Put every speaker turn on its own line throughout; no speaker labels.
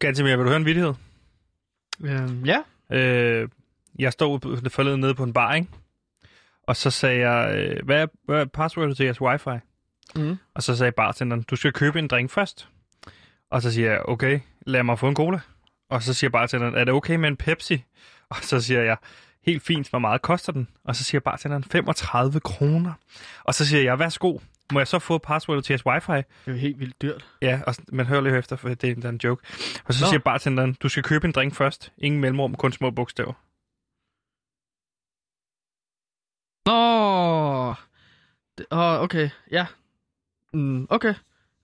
Gantemir, vil du høre en vidighed?
Øhm, ja.
Øh, jeg stod forleden nede på en bar, ikke? Og så sagde jeg, øh, hvad, er, hvad er passwordet til jeres wifi?
Mm.
Og så sagde bartenderen, du skal købe en drink først. Og så siger jeg, okay, lad mig få en cola. Og så siger bartenderen, er det okay med en Pepsi? Og så siger jeg, helt fint, hvor meget koster den? Og så siger bartenderen, 35 kroner. Og så siger jeg, værsgo, må jeg så få passwordet til jeres wifi?
Det er jo helt vildt dyrt.
Ja, og man hører lige efter, for det er, det er en joke. Og så
Nå.
siger bartenderen, du skal købe en drink først. Ingen mellemrum, kun små bogstaver.
Nå. Åh, okay, ja. Mm, okay.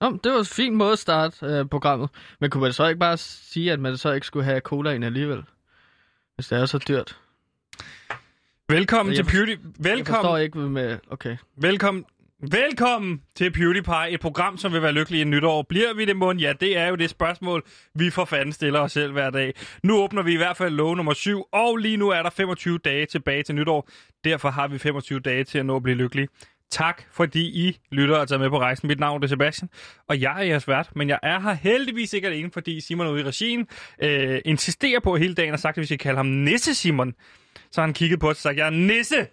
Nå, det var en fin måde at starte øh, programmet. Men kunne man så ikke bare sige, at man så ikke skulle have colaen alligevel? Hvis det er så dyrt.
Velkommen
Jeg
til Beauty...
Jeg forstår
Velkommen,
ikke med... Okay.
velkommen, velkommen til PewDiePie, et program, som vil være lykkelig i nytår. Bliver vi det mund? Ja, det er jo det spørgsmål, vi for fanden stiller os selv hver dag. Nu åbner vi i hvert fald lov nummer 7, og lige nu er der 25 dage tilbage til nytår. Derfor har vi 25 dage til at nå at blive lykkelig. Tak, fordi I lytter og tager med på rejsen. Mit navn er Sebastian, og jeg er jeres vært, men jeg er her heldigvis ikke alene, fordi Simon ude i regien øh, insisterer på hele dagen og sagt, at vi skal kalde ham Nisse Simon. Så har han kigget på os og sagt, jeg er Nisse!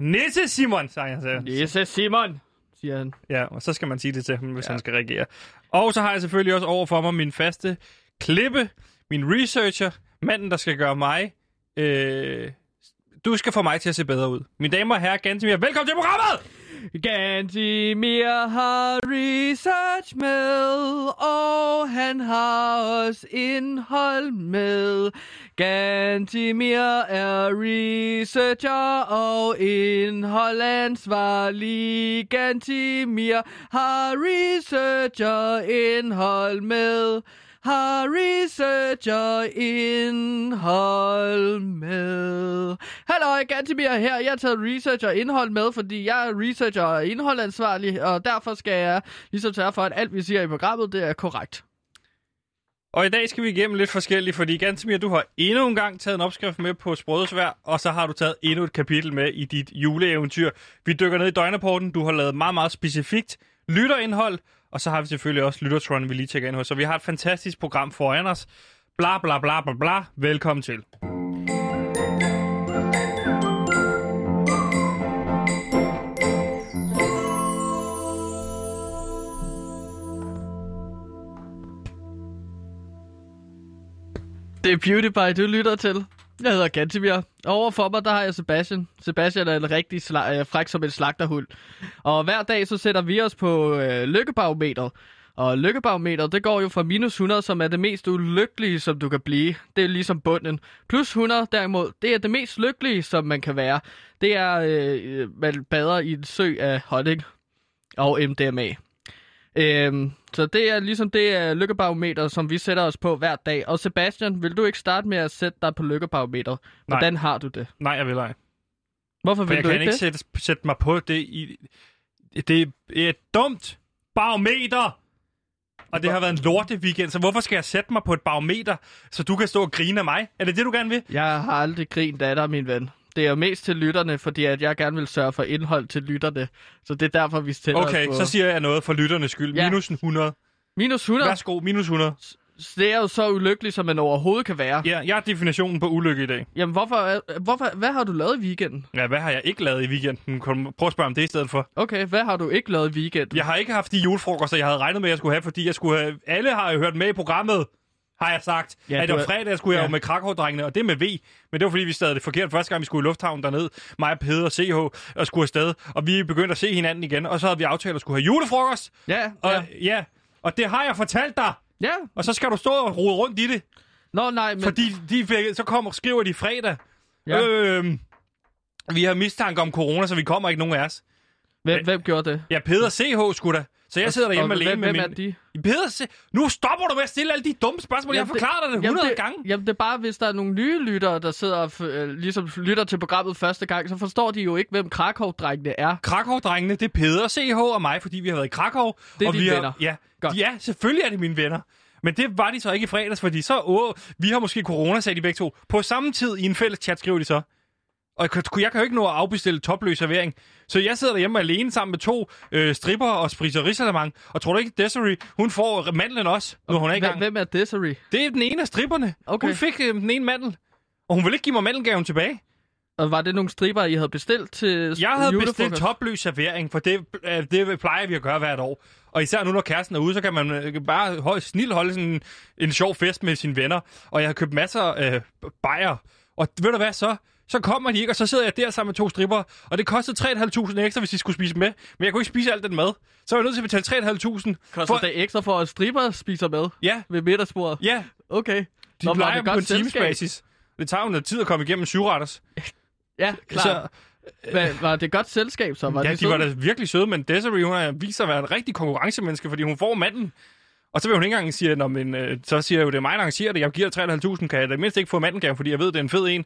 Nisse Simon, sagde han så.
Jesse Simon, siger han.
Ja, og så skal man sige det til ham, hvis. Ja. han skal reagere. Og så har jeg selvfølgelig også over for mig min faste klippe, min researcher, manden, der skal gøre mig... Øh, du skal få mig til at se bedre ud. Mine damer og herrer, Gantemir, velkommen til programmet!
Gantimir har research med, og han har også indhold med. Gantimir er researcher og indholdansvarlig. Gantimir har researcher indhold med. Har researcher indhold med. Hallo, Gantimir her. Jeg har taget researcher indhold med, fordi jeg er researcher og indholdansvarlig, og derfor skal jeg ligesom sørge for, at alt vi siger i programmet, det er korrekt.
Og i dag skal vi igennem lidt forskelligt, fordi Gantemir, du har endnu en gang taget en opskrift med på Sprødesvær, og så har du taget endnu et kapitel med i dit juleeventyr. Vi dykker ned i døgnaporten, Du har lavet meget, meget specifikt lytterindhold, og så har vi selvfølgelig også Lyttertron, vi lige tjekker ind hos. Så vi har et fantastisk program foran os. Bla bla bla bla bla. Velkommen til.
Det er by du lytter til. Jeg hedder Gantimir. Overfor mig, der har jeg Sebastian. Sebastian er en rigtig sla- øh, fræk som en slagterhund. Og hver dag, så sætter vi os på øh, lykkebarometeret. Og lykkebarometeret, det går jo fra minus 100, som er det mest ulykkelige, som du kan blive. Det er ligesom bunden. Plus 100, derimod, det er det mest lykkelige, som man kan være. Det er, øh, øh man bader i en sø af honning og MDMA. Øhm, så det er ligesom det er lykkebarometer, som vi sætter os på hver dag. Og Sebastian, vil du ikke starte med at sætte dig på lykkebarometeret?
Nej.
Hvordan har du det?
Nej, jeg vil ej.
Hvorfor
For
vil
jeg
du
kan
ikke,
ikke sætte, sætte mig på det i... Det er et dumt barometer! Og det har været en lorte weekend, så hvorfor skal jeg sætte mig på et barometer, så du kan stå og grine af mig? Er det det, du gerne vil?
Jeg har aldrig grint af dig, min ven. Det er mest til lytterne, fordi at jeg gerne vil sørge for indhold til lytterne. Så det er derfor, vi stiller
Okay,
på...
så siger jeg noget for lytternes skyld.
Ja.
Minus 100.
Minus 100.
Værsgo, minus 100.
Så Det er jo så ulykkeligt, som man overhovedet kan være.
Ja, jeg er definitionen på ulykke i dag.
Jamen, hvorfor, øh, hvorfor, hvad har du lavet i weekenden?
Ja, hvad har jeg ikke lavet i weekenden? Prøve at spørge om det i stedet for?
Okay, hvad har du ikke lavet i weekenden?
Jeg har ikke haft de julefrokoster, jeg havde regnet med, at jeg skulle have, fordi jeg skulle have... Alle har jo hørt med i programmet, har jeg sagt.
Ja,
at
du
det var
er-
fredag, skulle jeg
ja.
jo med Krakow-drengene, og det med V. Men det var fordi, vi stadig det forkert første gang, vi skulle i lufthavnen derned. Mig, Peder og CH og skulle afsted. Og vi begyndte at se hinanden igen, og så havde vi aftalt at skulle have julefrokost.
Ja,
Og
ja.
ja, og det har jeg fortalt dig.
ja.
Og så skal du stå og rode rundt i det.
Nå, nej, men...
Fordi de så kommer skriver de fredag.
Ja.
Øhm, vi har mistanke om corona, så vi kommer ikke nogen af os.
Hvem, hvem gjorde det?
Ja, Peder CH skulle da. Så jeg sidder derhjemme
Og
alene
hvem,
med
hvem er
min...
de?
Peder C... Nu stopper du med at stille alle de dumme spørgsmål. Jeg har forklaret dig det 100
jamen,
gange.
Jamen, det er bare, hvis der er nogle nye lyttere, der sidder og øh, ligesom lytter til programmet første gang, så forstår de jo ikke, hvem Krakow-drengene er.
Krakow-drengene, det er Peder CH og mig, fordi vi har været i Krakow.
Det er
og
dine
vi har,
venner.
Ja,
Godt.
de er, selvfølgelig er det mine venner. Men det var de så ikke i fredags, fordi så, åh, vi har måske corona, sagde de begge to. På samme tid i en fælles chat skriver de så, Og jeg, kan- jeg kan jo ikke nå at afbestille topløs servering. Så jeg sidder derhjemme alene sammen med to øh, stripper og spriser risalemang. Og tror du ikke, Desiree, hun får mandlen også, nu hun er i gang?
hvem er Desiree?
Det er den ene af stripperne.
Okay.
Hun fik øh, den ene mandel. Og hun vil ikke give mig mandelgaven tilbage.
Og var det nogle striber, I havde bestilt til
Jeg havde bestilt topløs servering, for det, øh, det plejer vi at gøre hvert år. Og især nu, når kæresten er ude, så kan man øh, bare høj, snil holde sådan en, en sjov fest med sine venner. Og jeg har købt masser af øh, bajer. Og ved du hvad så? Så kommer de ikke, og så sidder jeg der sammen med to stripper. Og det kostede 3.500 ekstra, hvis de skulle spise med. Men jeg kunne ikke spise alt den mad. Så var jeg nødt til at betale 3.500.
Koster
for-
det ekstra for, at striber spiser med
Ja,
ved middagsbordet?
ja.
Okay.
De
Nå, var
plejer på
godt
en timesbasis. Det tager jo noget tid at komme igennem syvretters.
Ja, klart. Så... Hvad, var det godt selskab, så? Var
ja,
det
de var da virkelig søde, men Desiree, hun har vist sig at være en rigtig konkurrencemenneske, fordi hun får manden. Og så vil hun ikke engang sige, Nå, men, øh, så siger jeg jo, det er mig, der arrangerer det. Jeg giver 3.500, kan jeg da mindst ikke få mandengave, fordi jeg ved, det er en fed en.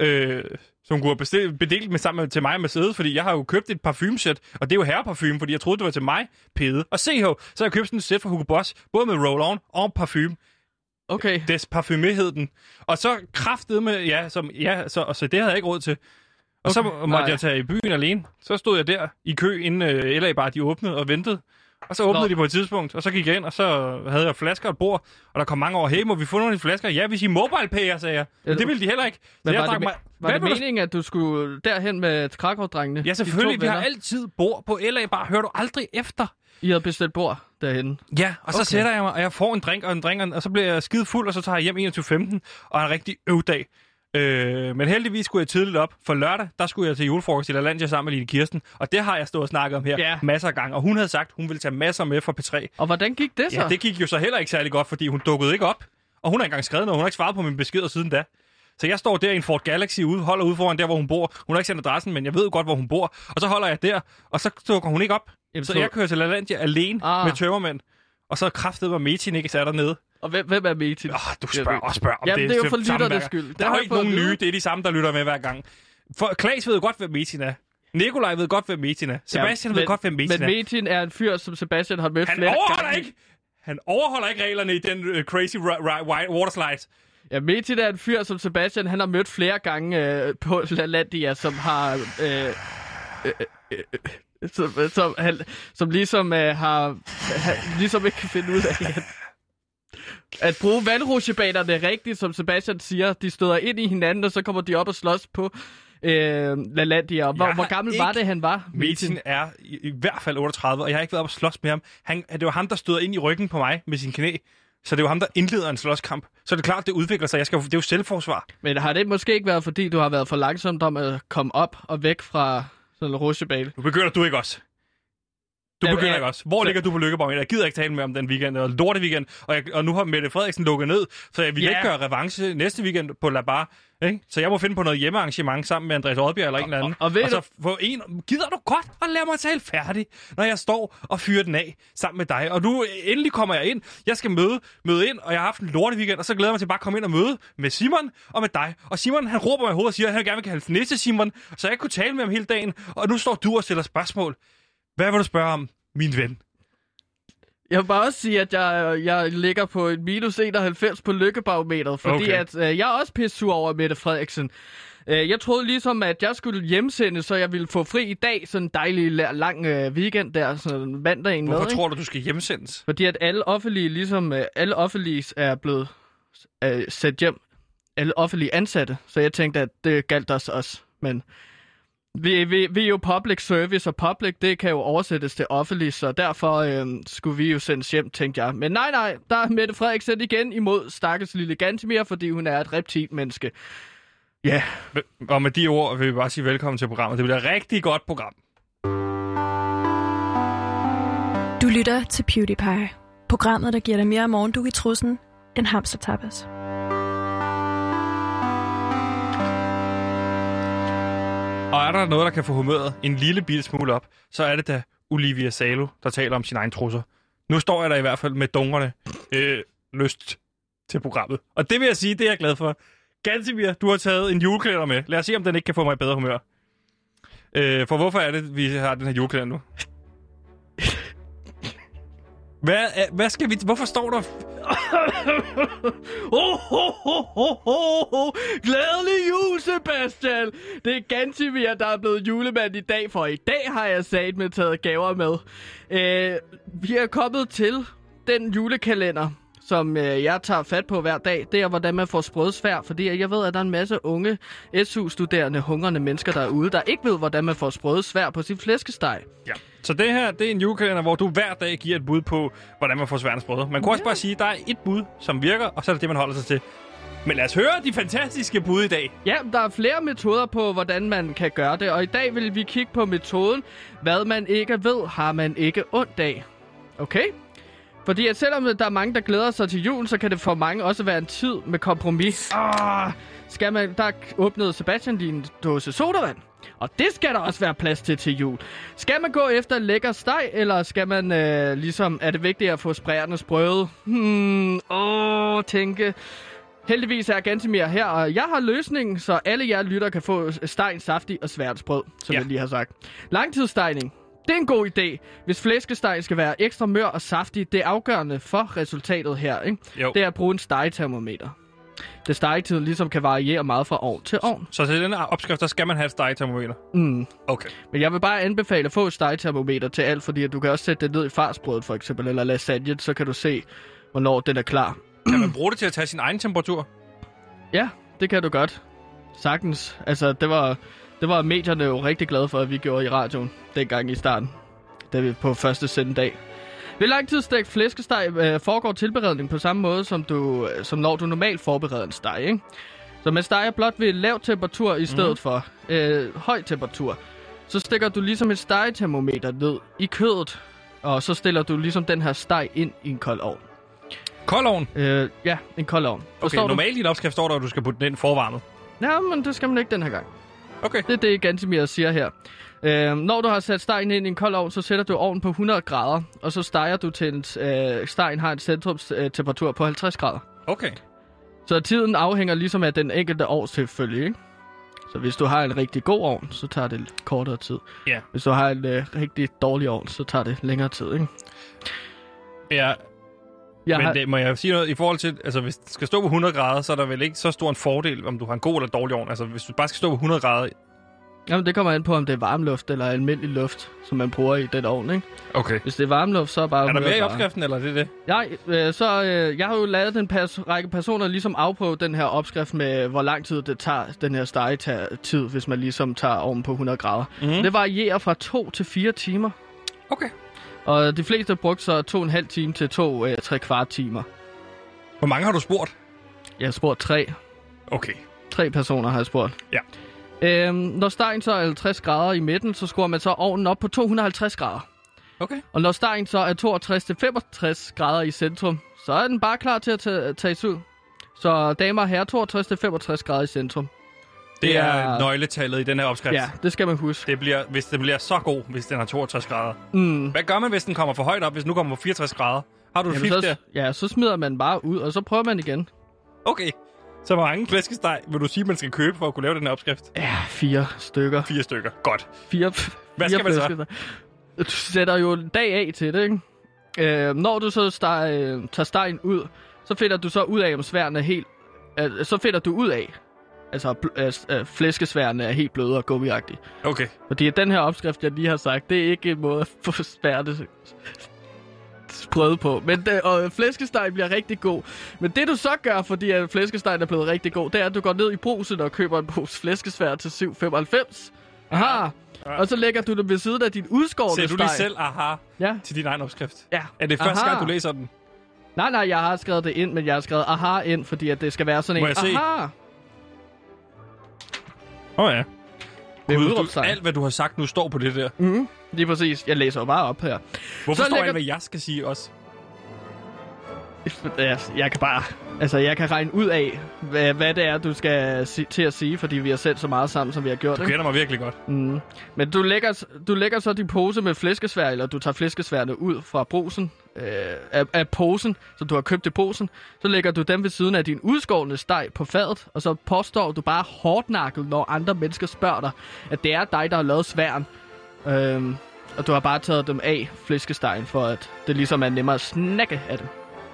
Øh, som kunne have bedelt med sammen med, til mig og Mercedes, fordi jeg har jo købt et parfumesæt, og det er jo herreparfume, fordi jeg troede, det var til mig, Pede. Og CH, så har jeg købt sådan et sæt fra Hugo Boss, både med roll-on og parfume.
Okay.
Des parfume hed den. Og så kraftede med, ja, som, ja så, og så det havde jeg ikke råd til. Og okay, så måtte
nej.
jeg tage i byen alene. Så stod jeg der i kø, inden øh, LA bare de åbnede og ventede. Og så åbnede
Nå.
de på et tidspunkt, og så gik jeg ind, og så havde jeg flasker og et bord, og der kom mange over, hey, må vi få nogle af de flasker? Ja, hvis I mobile payer, sagde jeg. Men det ville de heller ikke. Så
Men
jeg
var, det,
mig...
var
Hvad
det
du-
meningen, at du skulle derhen med Krakow-drengene?
Ja, selvfølgelig. Vi har altid bord på LA, bare hører du aldrig efter.
I havde bestilt bord derhen.
Ja, og så
Okay.
sætter jeg mig, og jeg får en drink og en drink, og så bliver jeg skide fuld, og så tager jeg hjem 21.15, og en rigtig øvdag. Øh, men heldigvis skulle jeg tidligt op, for lørdag, der skulle jeg til julefrokost i LaLandia sammen med Line Kirsten, og det har jeg stået og snakket om her
Ja.
masser af gange, og hun havde sagt, hun ville tage masser med fra P3.
Og hvordan gik det så?
Ja, det gik jo så heller ikke særlig godt, fordi hun dukkede ikke op, og hun har engang skrevet noget, hun har ikke svaret på mine beskeder siden da. Så jeg står der i en Ford Galaxy ude, holder ude foran der, hvor hun bor. Hun har ikke sendt adressen, men jeg ved jo godt, hvor hun bor. Og så holder jeg der, og så dukker hun ikke op.
Jamen,
Så jeg kører til LaLandia alene
Ah.
med tømmermænd. Og så kraftede mig Metin ikke sat dernede.
Og hvem, hvem er Metin?
Oh, du spørger og spørger om
Jamen,
det.
det er jo for lytternes skyld. Det
Der er jo ikke nogen nye. Det er de samme, der lytter med hver gang. For Klaas ved godt, hvem Metin er. Nikolaj ved godt, hvem Metin er. Sebastian
Ja,
ved godt, hvem Metin
Men
er.
Metin er en fyr, som Sebastian har mødt
Han
flere
overholder
gange.
ikke! Han overholder ikke reglerne i den uh, crazy waterslide.
Ja, Metin er en fyr, som Sebastian han har mødt flere gange øh, på LaLandia, som har... Øh, øh, øh, øh, som, som, han, som ligesom øh, har... Han, ligesom ikke kan finde ud af at, at bruge vandrutsjebanerne rigtigt, som Sebastian siger. De støder ind i hinanden, og så kommer de op og slås på øh, LaLandia. Hvor,
Jeg
hvor gammel var det, han var?
Metin er i, i hvert fald 38, og jeg har ikke været op og slås med ham. Han, det var ham, der stod ind i ryggen på mig med sin knæ. Så det var ham, der indleder en slåskamp. Så er det klart, det udvikler sig. Jeg skal, det er jo selvforsvar.
Men har det måske ikke været, fordi du har været for langsomt om at komme op og væk fra sådan en rutsjebane?
Nu begynder du ikke også. Du
Ja,
begynder ikke også. Hvor
Så-
ligger du på Lykkebaum? Jeg gider ikke tale med om den weekend, og lorte weekend, og, jeg, og nu har Mette Frederiksen lukket ned, så jeg, vi kan
Ja.
ikke gøre revanche næste weekend på La Bar. Ikke? Så jeg må finde på noget hjemmearrangement sammen med Andreas Oddbjerg eller en eller anden.
og- og
og så få en... Gider du godt at lade mig tale færdig, når jeg står og fyrer den af sammen med dig? Og nu endelig kommer jeg ind. Jeg skal møde, møde ind, og jeg har haft en lorte weekend, og så glæder jeg mig til bare at komme ind og møde med Simon og med dig. Og Simon, han råber mig i hovedet og siger, at han gerne vil kalde Nisse Simon, så jeg kunne tale med ham hele dagen. Og nu står du og stiller spørgsmål. Hvad vil du spørge om, min ven?
Jeg vil bare også sige, at jeg, jeg ligger på en minus 91 på lykkebarometeret, fordi
Okay.
at, øh, jeg er også pisse sur over Mette Frederiksen. Øh, jeg troede ligesom, at jeg skulle hjemsende, så jeg ville få fri i dag, sådan en dejlig la- lang øh, weekend der, sådan mandagen med,
Hvorfor tror du, du skal hjemsendes?
Fordi at alle offentlige, ligesom øh, alle offentlige er blevet øh, sat hjem. Alle offentlige ansatte. Så jeg tænkte, at det galt os også. Men vi, vi, vi er jo public service, og public, det kan jo oversættes til offentlig, så derfor øh, skulle vi jo sendes hjem, tænkte jeg. Men nej, nej, der er Mette Frederiksen igen imod stakkels lille Gantemir, fordi hun er et reptilmenneske. Ja,
Og med de ord vil vi bare sige velkommen til programmet. Det bliver et rigtig godt program.
Du lytter til PewDiePie. Programmet, der giver dig mere morgendug i trussen end hamster
Og er der noget, der kan få humøret en lille bitte smule op, så er det da Olivia Salo, der taler om sin egen trusser. Nu står jeg der i hvert fald med dungerne øh, lyst til programmet. Og det vil jeg sige, det er jeg glad for. Gansimir, du har taget en juleklæder med. Lad os se, om den ikke kan få mig i bedre humør. Øh, for hvorfor er det, vi har den her juleklæder nu? Hvad, øh, hvad skal vi... Hvorfor står der...
Oh, ho, ho, ho, ho, ho. Glædelig jul, Sebastian! Det er Gantimir, der er blevet julemand i dag, for i dag har jeg sat med taget gaver med. Øh, vi er kommet til den julekalender, som øh, jeg tager fat på hver dag. Det er, hvordan man får sprødsvær, fordi jeg ved, at der er en masse unge SU-studerende, hungrende mennesker derude, der ikke ved, hvordan man får sprødsvær på sin flæskesteg.
Ja. Så det her, det er en julekalender, hvor du hver dag giver et bud på, hvordan man får sværnesbrød. Man kunne også bare sige, at der er et bud, som virker, og så er det det, man holder sig til. Men lad os høre de fantastiske bud i dag.
Ja, der er flere metoder på, hvordan man kan gøre det, og i dag vil vi kigge på metoden, hvad man ikke ved, har man ikke ondt af. Okay? Fordi at selvom der er mange, der glæder sig til julen, så kan det for mange også være en tid med kompromis. Ah, skal man, der åbnede Sebastian lige en dåse sodavand. Og det skal der også være plads til til jul. Skal man gå efter lækker steg, eller skal man øh, ligesom, er det vigtigt at få sprærende sprøde? Hmm, åh, tænke. Heldigvis er Gantemir her, og jeg har løsningen, så alle jer lytter kan få stegen saftig og svært sprød, som
Ja.
jeg lige har sagt. Langtidsstegning. Det er en god idé. Hvis flæskesteg skal være ekstra mør og saftig, det er afgørende for resultatet her, ikke?
Jo.
Det er at bruge en stegetermometer. Det stegetiden ligesom kan variere meget fra ovn til ovn.
Så til den her opskrift, der skal man have et stegetermometer.
Mm.
Okay.
Men jeg vil bare anbefale at få et stegetermometer til alt, fordi at du kan også sætte det ned i farsbrødet for eksempel, eller lasagne, så kan du se, hvornår den er klar.
Kan man bruge det til at tage sin egen temperatur?
Ja, det kan du godt. Sagtens. Altså, det var, det var medierne jo rigtig glade for, at vi gjorde i radioen dengang i starten. Da vi på første sendedag. Ved langtidsstegt flæskesteg øh, foregår tilberedning på samme måde, som, du, øh, som når du normalt forbereder en steg, ikke? Så man steger blot ved lav temperatur i stedet mm. for øh, høj temperatur. Så stikker du ligesom et stegetermometer ned i kødet, og så stiller du ligesom den her steg ind i en kold ovn.
Kold ovn.
Øh, ja, en kold ovn.
Okay,
Forstår du?
normalt i din opskrift står der, at du skal putte den ind forvarmet.
Ja, men det skal man ikke den her gang.
Okay.
Det er det, Gantemir siger her. Øh, når du har sat stegen ind i en kold ovn, så sætter du ovnen på 100 grader, og så steger du til en, øh, stegen har en centrumstemperatur på 50 grader.
Okay.
Så tiden afhænger ligesom af den enkelte ovn selvfølgelig, ikke? Så hvis du har en rigtig god ovn, så tager det kortere tid.
Ja.
Hvis du har en øh, rigtig dårlig ovn, så tager det længere tid, ikke?
Ja,
Jeg
men
har,
det, må jeg sige noget i forhold til, altså hvis det skal stå på 100 grader, så er der vel ikke så stor en fordel, om du har en god eller dårlig ovn. Altså hvis du bare skal stå på 100 grader.
jamen, det kommer an på, om det er varmluft eller almindelig luft, som man bruger i den ovn, ikke?
Okay.
Hvis det er varmluft, så er bare
Er der
100
mere i opskriften, eller er det det?
Nej, øh, så øh, jeg har jo lavet en pers- række personer ligesom afprøve den her opskrift med, hvor lang tid det tager den her stegetid, hvis man ligesom tager ovnen på 100 grader. Mm. Det varierer fra 2 til 4 timer,
Okay.
Og de fleste har brugt så 2,5 time til 2 øh, 3 kvart timer.
Hvor mange har du spurgt?
Jeg har spurgt tre.
Okay.
Tre personer har jeg spurgt.
Ja.
Øhm, når stegen så er 50 grader i midten, så skruer man så ovnen op på 250 grader.
Okay.
Og når stegen så er 62-65 grader i centrum, så er den bare klar til at tage, tages ud. Så damer og herrer, 62-65 grader i centrum.
Det
Det
er
er-
nøgletallet i den her opskrift.
Ja, det skal man huske.
Det bliver, hvis den bliver så god, hvis den har 62 grader.
Mm.
Hvad gør man, hvis den kommer for højt op, hvis den nu kommer på 64 grader? Har du et
Jamen,
fif der?
ja, så smider man bare ud, og så prøver man igen.
Okay. Så hvor mange flæskesteg vil du sige, man skal købe for at kunne lave den her opskrift?
Ja, fire stykker.
Fire stykker. Godt.
Fire,
Hvad
fire
skal man så?
Du sætter jo en dag af til det, ikke? Øh, når du så steg, øh, tager stegen ud, så finder du så ud af, om sværene er helt... Øh, så finder du ud af, altså bl- øh, øh, flæskesværene er helt bløde og gummiagtige.
Okay.
Fordi den her opskrift, jeg lige har sagt, det er ikke en måde at få sværte sprøde på. Men det, og flæskesteg bliver rigtig god. Men det du så gør, fordi at flæskestegen er blevet rigtig god, det er, at du går ned i brusen og køber en pose flæskesvær til 7,95. Aha.
Ja.
Og så lægger du det ved siden af din udskårne
Ser du
steg.
lige selv aha
Ja.
til din egen opskrift?
Ja.
Er det første
Aha.
gang, du læser den?
Nej, nej, jeg har skrevet det ind, men jeg har skrevet aha ind, fordi at det skal være sådan
Må
en
jeg se? Åh oh, ja.
Med
Gud, du, alt, hvad du har sagt nu, står på det der.
Mhm. Lige præcis. Jeg læser jo bare op her.
Hvorfor
Så
står
lægger-
alt, hvad jeg skal sige også?
Jeg, jeg kan bare... Altså, jeg kan regne ud af, hvad, hvad det er, du skal si- til at sige, fordi vi har sendt så meget sammen, som vi har gjort.
Du
Ikke?
kender mig virkelig godt.
Mm. Men du lægger, du lægger så din pose med flæskesvær, eller du tager flæskesværene ud fra brusen, øh, af, af posen, som du har købt i posen. Så lægger du dem ved siden af din udskårne steg på fadet, og så påstår du bare hårdnakket, når andre mennesker spørger dig, at det er dig, der har lavet sværen. Øhm, Og du har bare taget dem af flæskestegen, for at det ligesom er nemmere at snakke af dem.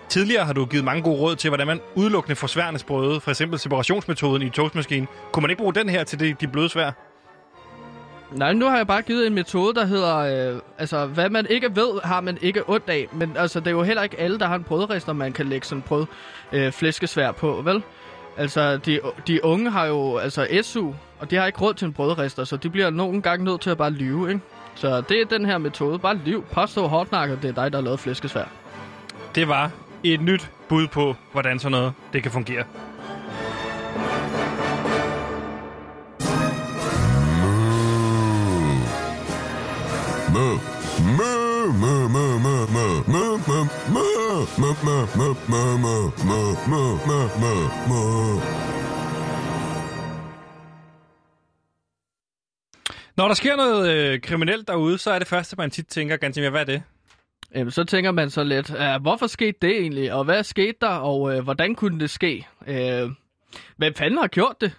Tidligere har du givet mange gode råd til, hvordan man udelukkende får sværene sprøde. For eksempel separationsmetoden i toastmaskinen. Kunne man ikke bruge den her til de, de bløde svær?
Nej, nu har jeg bare givet en metode, der hedder, øh, altså, hvad man ikke ved, har man ikke ondt af. Men altså, det er jo heller ikke alle, der har en brødrester, man kan lægge sådan en brød øh, flæskesvær på, vel? Altså, de, de unge har jo altså SU, og de har ikke råd til en brødrester, så de bliver nogle gange nødt til at bare lyve, ikke? Så det er den her metode. Bare lyv. Påstå hårdnakket, det er dig, der har lavet flæskesvær.
Det var et nyt bud på, hvordan sådan noget det kan fungere. Når der sker noget øh, kriminelt derude, så er det første, man tit tænker, ganske hvad er det?
Jamen, så tænker man så lidt, uh, hvorfor skete det egentlig, og hvad skete der, og uh, hvordan kunne det ske? Uh, hvem fanden har gjort det?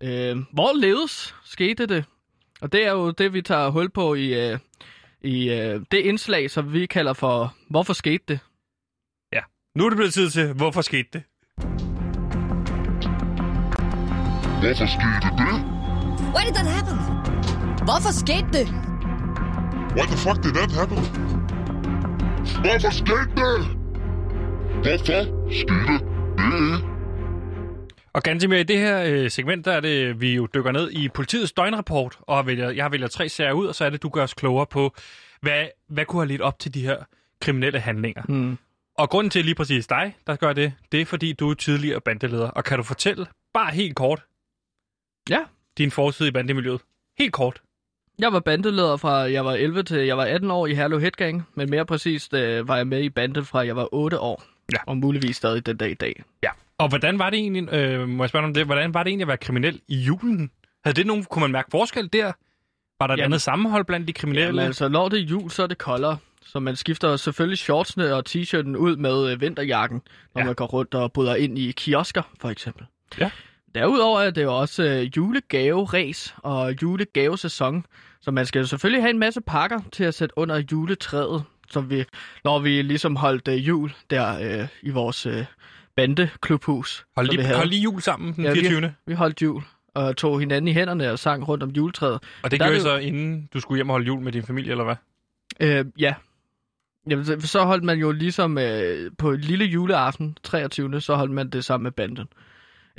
Uh, hvor ledes skete det? Og det er jo det, vi tager hul på i, uh, i uh, det indslag, som vi kalder for, hvorfor skete det?
Ja, nu er det blevet tid til, hvorfor skete det?
Hvorfor skete det?
Why did that happen? Hvorfor skete det?
Why the fuck did that happen? Hvorfor skete det? Hvorfor skete det?
Og Gantimir, i det her øh, segment, der er det, vi jo dykker ned i politiets døgnrapport, og vælger, jeg har vælget tre serier ud, og så er det, du gør os klogere på, hvad, hvad kunne have lidt op til de her kriminelle handlinger.
Hmm.
Og grunden til lige præcis dig, der gør det, det er fordi, du er tidligere bandeleder. Og kan du fortælle, bare helt kort,
Ja,
din forside i bandemiljøet? Helt kort.
Jeg var bandeleder fra jeg var 11 til jeg var 18 år i Herlev Headgang, men mere præcist uh, var jeg med i bandet fra jeg var 8 år.
Ja.
Og muligvis stadig den dag i dag.
Ja. Og hvordan var det egentlig, øh, må jeg spørge om det, hvordan var det egentlig at være kriminel i julen? Havde det nogen, kunne man mærke forskel der? Var der et
Jamen-
andet sammenhold blandt de kriminelle?
Jamen altså, når det er jul, så er det koldere. Så man skifter selvfølgelig shortsene og t-shirten ud med øh, vinterjakken, når
Ja.
man går rundt og bryder ind i kiosker, for eksempel.
Ja.
Derudover er det jo også øh, julegave-ræs og julegavesæson. Så man skal jo selvfølgelig have en masse pakker til at sætte under juletræet, som vi, når vi ligesom holdt øh, jul der øh, i vores øh, bandeklubhus.
hold,
vi
lige, hold lige jul sammen den
Ja, vi-
24.
Vi holdt jul og tog hinanden i hænderne og sang rundt om juletræet.
Og det gjorde I så, inden du skulle hjem og holde jul med din familie, eller hvad?
Øh, ja. Jamen, så- så holdt man jo ligesom øh, på lille juleaften, 23. så holdt man det sammen med banden.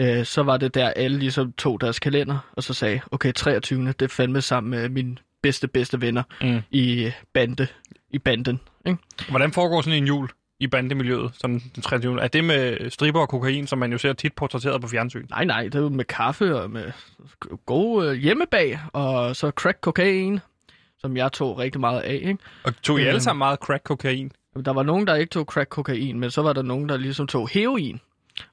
Øh, så var det der, alle ligesom tog deres kalender, og så sagde, okay, 23. det er fandme sammen med mine bedste, bedste venner
Mm.
i bande, i banden. Ikke?
Hvordan foregår sådan en jul i bandemiljøet, sådan den 23. Er det med striber og kokain, som man jo ser tit portrætteret på fjernsyn?
Nej, nej, det er jo med kaffe og med gode øh, hjemmebag, og så crack kokain, som jeg tog rigtig meget af. Ikke?
Og tog I alle sammen meget crack kokain?
Der var nogen, der ikke tog crack kokain, men så var der nogen, der ligesom tog heroin.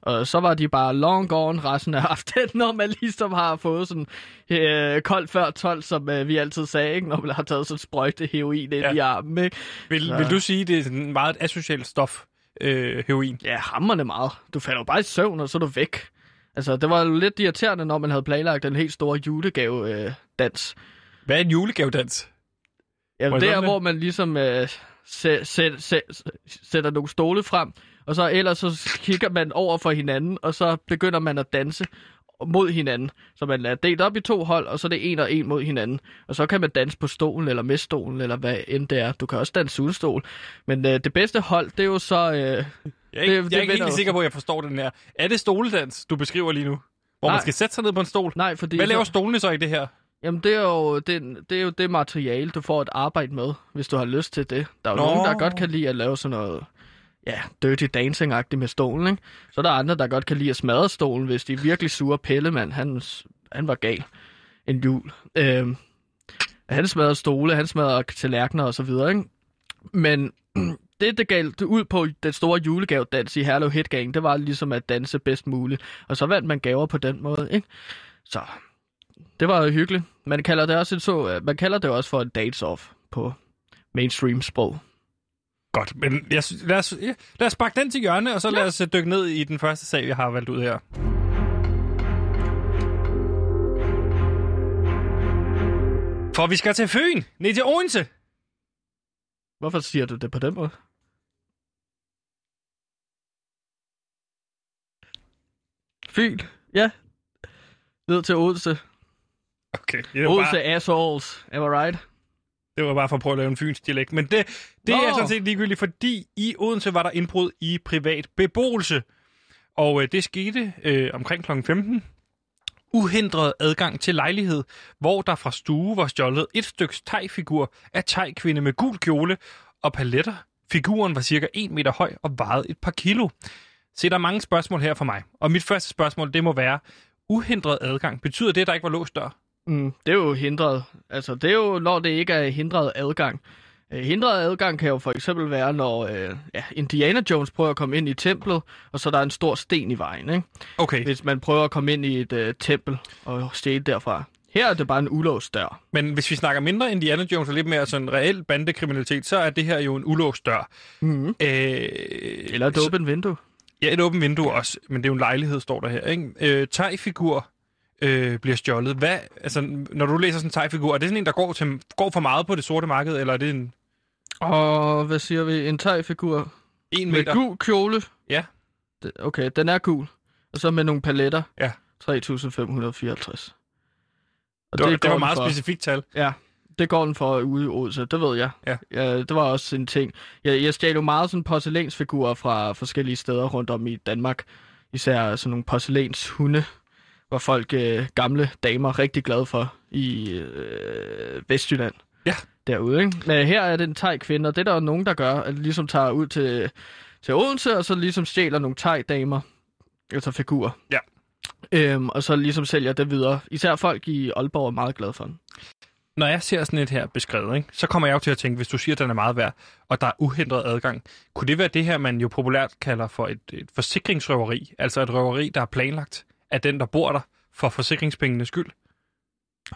Og så var de bare long gone resten af aftenen, når man ligesom har fået sådan øh, koldt før 12, som øh, vi altid sagde, ikke? når man har taget sådan sprøjte heroin ind
Ja.
i armen. Ikke?
Vil,
Så-
vil du sige, det er sådan meget et asocialt stof, øh, heroin?
Ja, hammerne meget. Du falder jo bare i søvn, og så er du væk. Altså, det var jo lidt irriterende, når man havde planlagt en helt stor julegave øh, dans.
Hvad er en julegavedans? Må
Ja,
jeg
der,
spørge om det?
hvor man ligesom øh, sæ, sæ, sæ, sætter nogle stole frem, og så ellers så kigger man over for hinanden, og så begynder man at danse mod hinanden. Så man er delt op i to hold, og så er det en og en mod hinanden. Og så kan man danse på stolen, eller med stolen, eller hvad end det er. Du kan også danse uden stol. Men øh, det bedste hold, det er jo så... Øh,
Jeg er ikke,
Det-
jeg
det
er ikke helt sikker på, at jeg forstår den her. Er det stoledans, du beskriver lige nu? Hvor man
Nej.
skal sætte sig ned på en stol?
nej, fordi...
Hvad laver
så,
stolene så i det her?
Jamen, det er, jo, det, det er jo det materiale, du får at arbejde med, hvis du har lyst til det. Der er jo
Nå.
nogen, der godt kan lide at lave sådan noget ja, dirty dancing-agtig med stolen, ikke? Så er der andre, der godt kan lide at smadre stolen, hvis de er virkelig sure pillemand. Han, han var gal en jul. Øh, han smadrede stole, han smadrede tallerkener og så videre, ikke? Men det, det galt ud på den store julegavedans i Herlev Hitgang, det var ligesom at danse bedst muligt. Og så vandt man gaver på den måde, ikke? Så det var jo hyggeligt. Man kalder det også, en så, man kalder det også for en dates off på mainstream sprog.
Godt, men jeg, lad, os, ja, lad os bakke den til hjørne, og så lad os øh, dykke ned i den første sag, vi har valgt ud her. For vi skal til Fyn, ned til Odense.
Hvorfor siger du det på den måde? Fyn, ja. Ned til Odense.
Okay, det var,
Odense
bare,
assholes. Am I right?
Det var bare for at prøve at lave en fyns dialekt. Men det, det
Nå.
er sådan set ligegyldigt, fordi i Odense var der indbrud i privat beboelse. Og øh, det skete øh, omkring kl. 15. Uhindret adgang til lejlighed, hvor der fra stue var stjålet et stykke tegfigur af tegkvinde med gul kjole og paletter. Figuren var cirka 1 meter høj og vejede et par kilo. Se, der er mange spørgsmål her for mig. Og mit første spørgsmål, det må være, uhindret adgang, betyder det, at der ikke var låst dør?
Mm, det er jo hindret. Altså, det er jo, når det ikke er hindret adgang. Øh, Hindret adgang kan jo for eksempel være, når øh, ja, Indiana Jones prøver at komme ind i templet, og så er der en stor sten i vejen, ikke?
Okay,
Hvis man prøver at komme ind i et øh, tempel og stjæle derfra. Her er det bare en ulåst dør.
men hvis vi snakker mindre Indiana Jones og lidt mere sådan reel bandekriminalitet, så er det her jo en ulåst dør.
Mm-hmm.
Øh,
Eller et åbent vindue.
Ja, et åbent vindue også, men det er jo en lejlighed, står der her. Ikke? Øh, tegfigur øh, bliver stjålet. Hvad, altså, når du læser sådan en tegfigur, er det sådan en, der går, til, går for meget på det sorte marked, eller er det en,
Og hvad siger vi? En tegfigur
en
med
meter?
gul kjole.
Ja.
Det- Okay, den er gul. Og så med nogle paletter.
Ja.
3.554. Og
Det var, det
går
var meget
for.
specifikt tal.
Ja, det går den for ude i Odense, det ved jeg.
Ja.
ja det var også en ting. Jeg, jeg stjal jo meget sådan porcelænsfigurer fra forskellige steder rundt om i Danmark. Især sådan nogle porcelænshunde, hvor folk, øh, gamle damer, er rigtig glade for i øh, Vestjylland.
Ja.
Derude, ikke? Men her er det en thai kvinde, og det er der jo nogen, der gør, at ligesom tager ud til, til Odense, og så ligesom stjæler nogle thai damer, altså figurer.
Ja.
Øhm, og så ligesom sælger det videre. Især folk i Aalborg er meget glade for den.
Når jeg ser sådan et her beskrevet, ikke, så kommer jeg jo til at tænke, hvis du siger, at den er meget værd, og der er uhindret adgang, kunne det være det her, man jo populært kalder for et, et forsikringsrøveri? Altså et røveri, der er planlagt af den, der bor der, for forsikringspengenes skyld?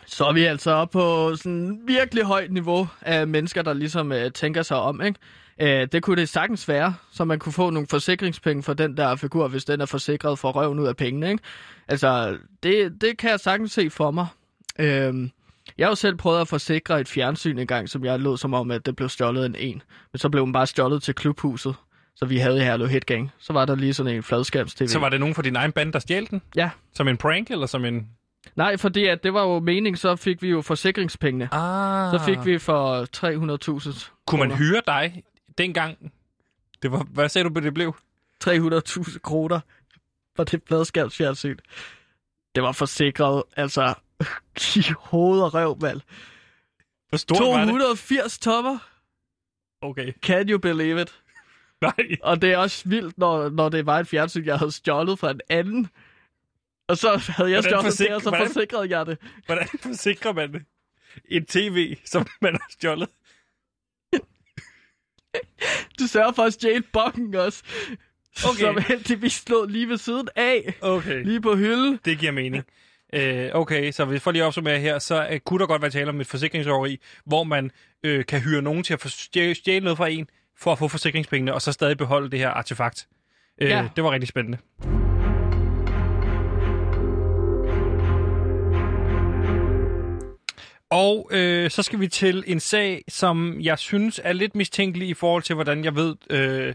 Så er vi altså oppe på sådan virkelig højt niveau af mennesker, der ligesom øh, tænker sig om, ikke? Øh, det kunne det sagtens være, så man kunne få nogle forsikringspenge for den der figur, hvis den er forsikret for røven ud af pengene, ikke? Altså, det, det kan jeg sagtens se for mig. Øh, jeg har jo selv prøvet at forsikre et fjernsyn engang, som jeg lod som om, at det blev stjålet en en. Men så blev den bare stjålet til klubhuset, så vi havde i Herlev Hitgang. Så var der lige sådan en fladskærms-tv.
Så var det nogen fra din egen band, der stjal den?
Ja.
Som en prank, eller som en...
Nej, fordi at det var jo meningen, så fik vi jo forsikringspengene.
Ah.
Så fik vi for 300.000
Kunne man hyre dig dengang? Det var, hvad sagde du, det blev?
300.000 kroner for det pladskabsfjernsyn. Det var forsikret, altså, i hoved og røv, mand.
Hvor stort var det?
280 tommer.
Okay.
Can you believe it?
Nej.
Og det er også vildt, når, når det var et fjernsyn, jeg havde stjålet fra en anden. Og så havde jeg
Hvordan
stjålet det, og så
hvordan-
forsikrede jeg det.
Hvordan forsikrer man det? En tv, som man har stjålet?
Du sørger for at stjæle bokken også.
Okay.
Som heldigvis lå lige ved siden af.
Okay.
Lige på hylde.
Det giver mening. Øh, okay, så hvis for lige at opsummere her, så øh, kunne der godt være tale om et forsikringsrøveri, hvor man øh, kan hyre nogen til at stjæle noget fra en, for at få forsikringspengene, og så stadig beholde det her artefakt. Øh,
Ja.
Det var rigtig spændende. Og øh, så skal vi til en sag, som jeg synes er lidt mistænkelig i forhold til, hvordan jeg ved, øh,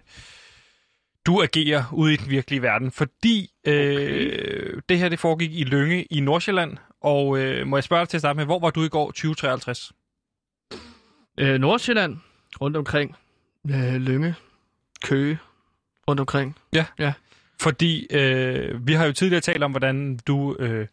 du agerer ude i den virkelige verden. Fordi øh, det her det foregik i Lønge i Nordsjælland. Og øh, må jeg spørge dig til at starte med, hvor var du i går 2053?
Øh, Nordsjælland, rundt omkring. Øh, Lønge, Køge, rundt omkring.
Fordi øh, vi har jo tidligere talt om, hvordan du øh,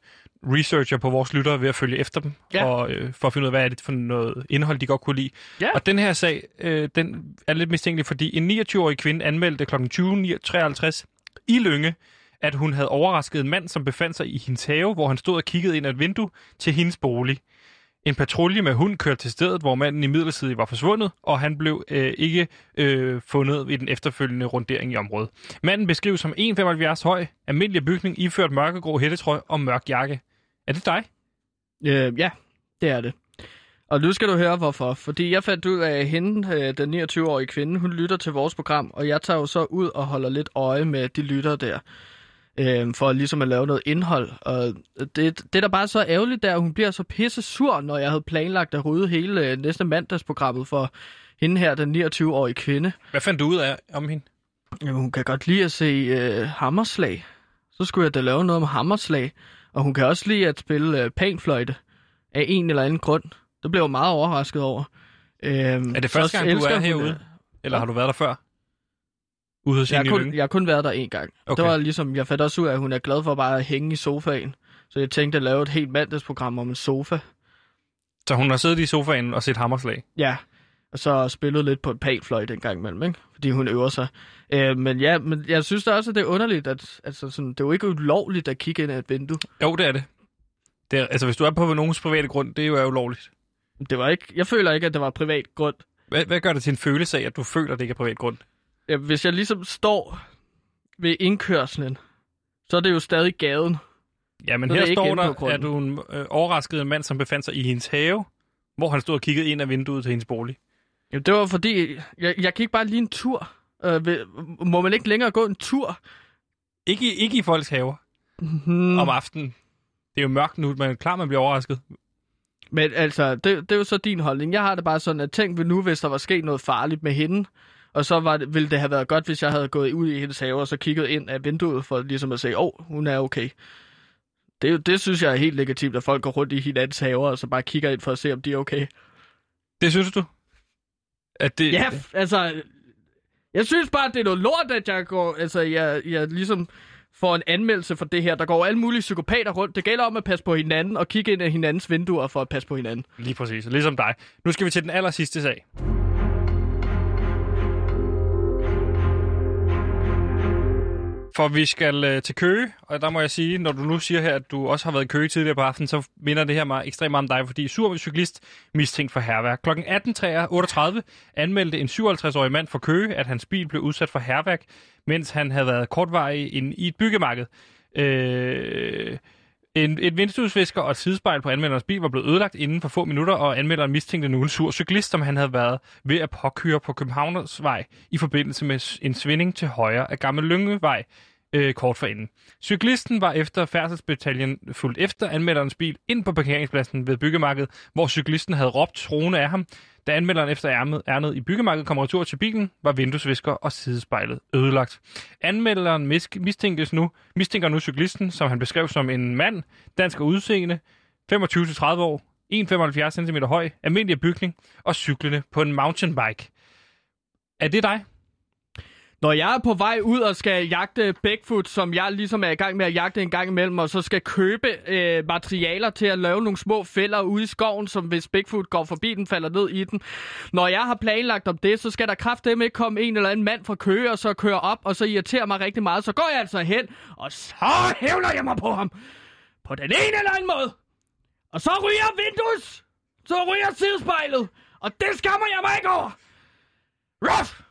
researcher på vores lyttere ved at følge efter dem,
Ja.
og øh, for at finde ud af, hvad er det for noget indhold, de godt kunne lide.
Ja.
Og den her sag, øh, den er lidt mistænkelig, fordi en 29-årig kvinde anmeldte kl. 20.53 i Lønge, at hun havde overrasket en mand, som befandt sig i hendes have, hvor han stod og kiggede ind ad et vindue til hendes bolig. En patrulje med hund kørte til stedet, hvor manden i midlertidig var forsvundet, og han blev øh, ikke øh, fundet i den efterfølgende rundering i området. Manden beskrives som 1,75 høj, almindelig bygning, iført mørkegrå hættetrøj og mørk jakke. Er det dig?
Øh, ja, det er det. Og nu skal du høre, hvorfor. Fordi jeg fandt ud af, at hende, øh, den 29-årige kvinde, hun lytter til vores program, og jeg tager jo så ud og holder lidt øje med de lytter der, øh, for ligesom at lave noget indhold. Og det, det der bare er så ærgerligt, der, at hun bliver så pisse sur, når jeg havde planlagt at rydde hele øh, næste mandagsprogrammet for hende her, den 29-årige kvinde,
Hvad fandt du ud af om hende?
jamen, hun kan godt lide at se øh, hammerslag. Så skulle jeg da lave noget om hammerslag. Og hun kan også lide at spille øh, panfløjte af en eller anden grund. Det blev jeg meget overrasket over. Øhm,
Er det første gang, du er
hun,
herude?
øh,
Eller har du været der før? Ude hos
Jeg
hende
har,
i
kun,
Lyngge?
jeg har kun været der en gang. Okay. Det var ligesom, jeg fandt også ud af, at hun er glad for bare at hænge i sofaen. Så jeg tænkte at lave et helt mandagsprogram om en sofa.
Så hun har siddet i sofaen og set hammerslag.
Ja, og så spillet lidt på en panfløjte en gang imellem, ikke? Fordi hun øver sig. Øh, men ja, men jeg synes da også, at det er underligt, at altså sådan, det er jo ikke ulovligt at kigge ind ad et vindue.
Jo, det er det. det er, altså, hvis du er på nogens private grund, det er jo ulovligt.
Det var ikke, jeg føler ikke, at det var privat grund.
Hvad, hvad gør det til en følelse af, at du føler, at det ikke er privat grund?
Ja, Hvis jeg ligesom står ved indkørslen, så er det jo stadig gaden.
Ja, men
er
her står der, at du en øh, overrasket mand, som befandt sig i hendes have, hvor han stod og kiggede ind af vinduet til hendes bolig.
Jamen, det var fordi, jeg, jeg gik bare lige en tur. Øh, ved, må man ikke længere gå en tur?
Ikke i, ikke i folks haver
Hmm.
om aftenen. Det er jo mørkt nu, men klar, man bliver overrasket.
Men altså, det, det er jo så din holdning. Jeg har det bare sådan, at tænk ved nu, hvis der var sket noget farligt med hende, og så var det, ville det have været godt, hvis jeg havde gået ud i hendes have, og så kigget ind af vinduet, for ligesom at se, åh, oh, hun er okay. Det, det synes jeg er helt legitimt, at folk går rundt i hinandens haver, og så bare kigger ind for at se, om de er okay.
Det synes du? At det,
Ja, altså, jeg synes bare, det er noget lort, at jeg går, altså, jeg, jeg ligesom får en anmeldelse for det her. Der går alle mulige psykopater rundt. Det gælder om at passe på hinanden, og kigge ind af hinandens vinduer for at passe på hinanden.
Lige præcis, ligesom dig. Nu skal vi til den aller sidste sag. For vi skal øh, til Køge, og der må jeg sige, når du nu siger her, at du også har været i Køge tidligere på aftenen, så minder det her mig ekstremt meget om dig, fordi sur cyklist mistænkt for herværk. Klokken 18.38 anmeldte en 57-årig mand fra Køge, at hans bil blev udsat for herværk, mens han havde været kortvarig inde i et byggemarked. Øh, en, et vinduesvisker og et sidespejl på anmelderens bil var blevet ødelagt inden for få minutter, og anmelderen mistænkte nu en sur cyklist, som han havde været ved at påkøre på Københavnersvej i forbindelse med en svinding til højre af Gamle Lyngevej øh, kort for inden. Cyklisten var efter færdselsbataljen fulgt efter anmelderens bil ind på parkeringspladsen ved byggemarkedet, hvor cyklisten havde råbt troende af ham. Da anmelderen efter ærmet, ærnet i byggemarkedet kom retur til bilen, var vinduesvisker og sidespejlet ødelagt. Anmelderen mistænkes nu, mistænker nu cyklisten, som han beskrev som en mand, dansk og udseende, 25-30 år, 1,75 cm høj, almindelig bygning og cyklende på en mountainbike. Er det dig?
Når jeg er på vej ud og skal jagte Bigfoot, som jeg ligesom er i gang med at jagte en gang imellem, og så skal købe øh, materialer til at lave nogle små fælder ude i skoven, som hvis Bigfoot går forbi den, falder ned i den. Når jeg har planlagt om det, så skal der kraftedeme ikke komme en eller anden mand fra Køge, og så køre op, og så irriterer mig rigtig meget. Så går jeg altså hen, og så hævler jeg mig på ham. På den ene eller anden måde. Og så ryger vinduet. Så ryger sidespejlet. Og det skammer jeg mig ikke over. Ruff!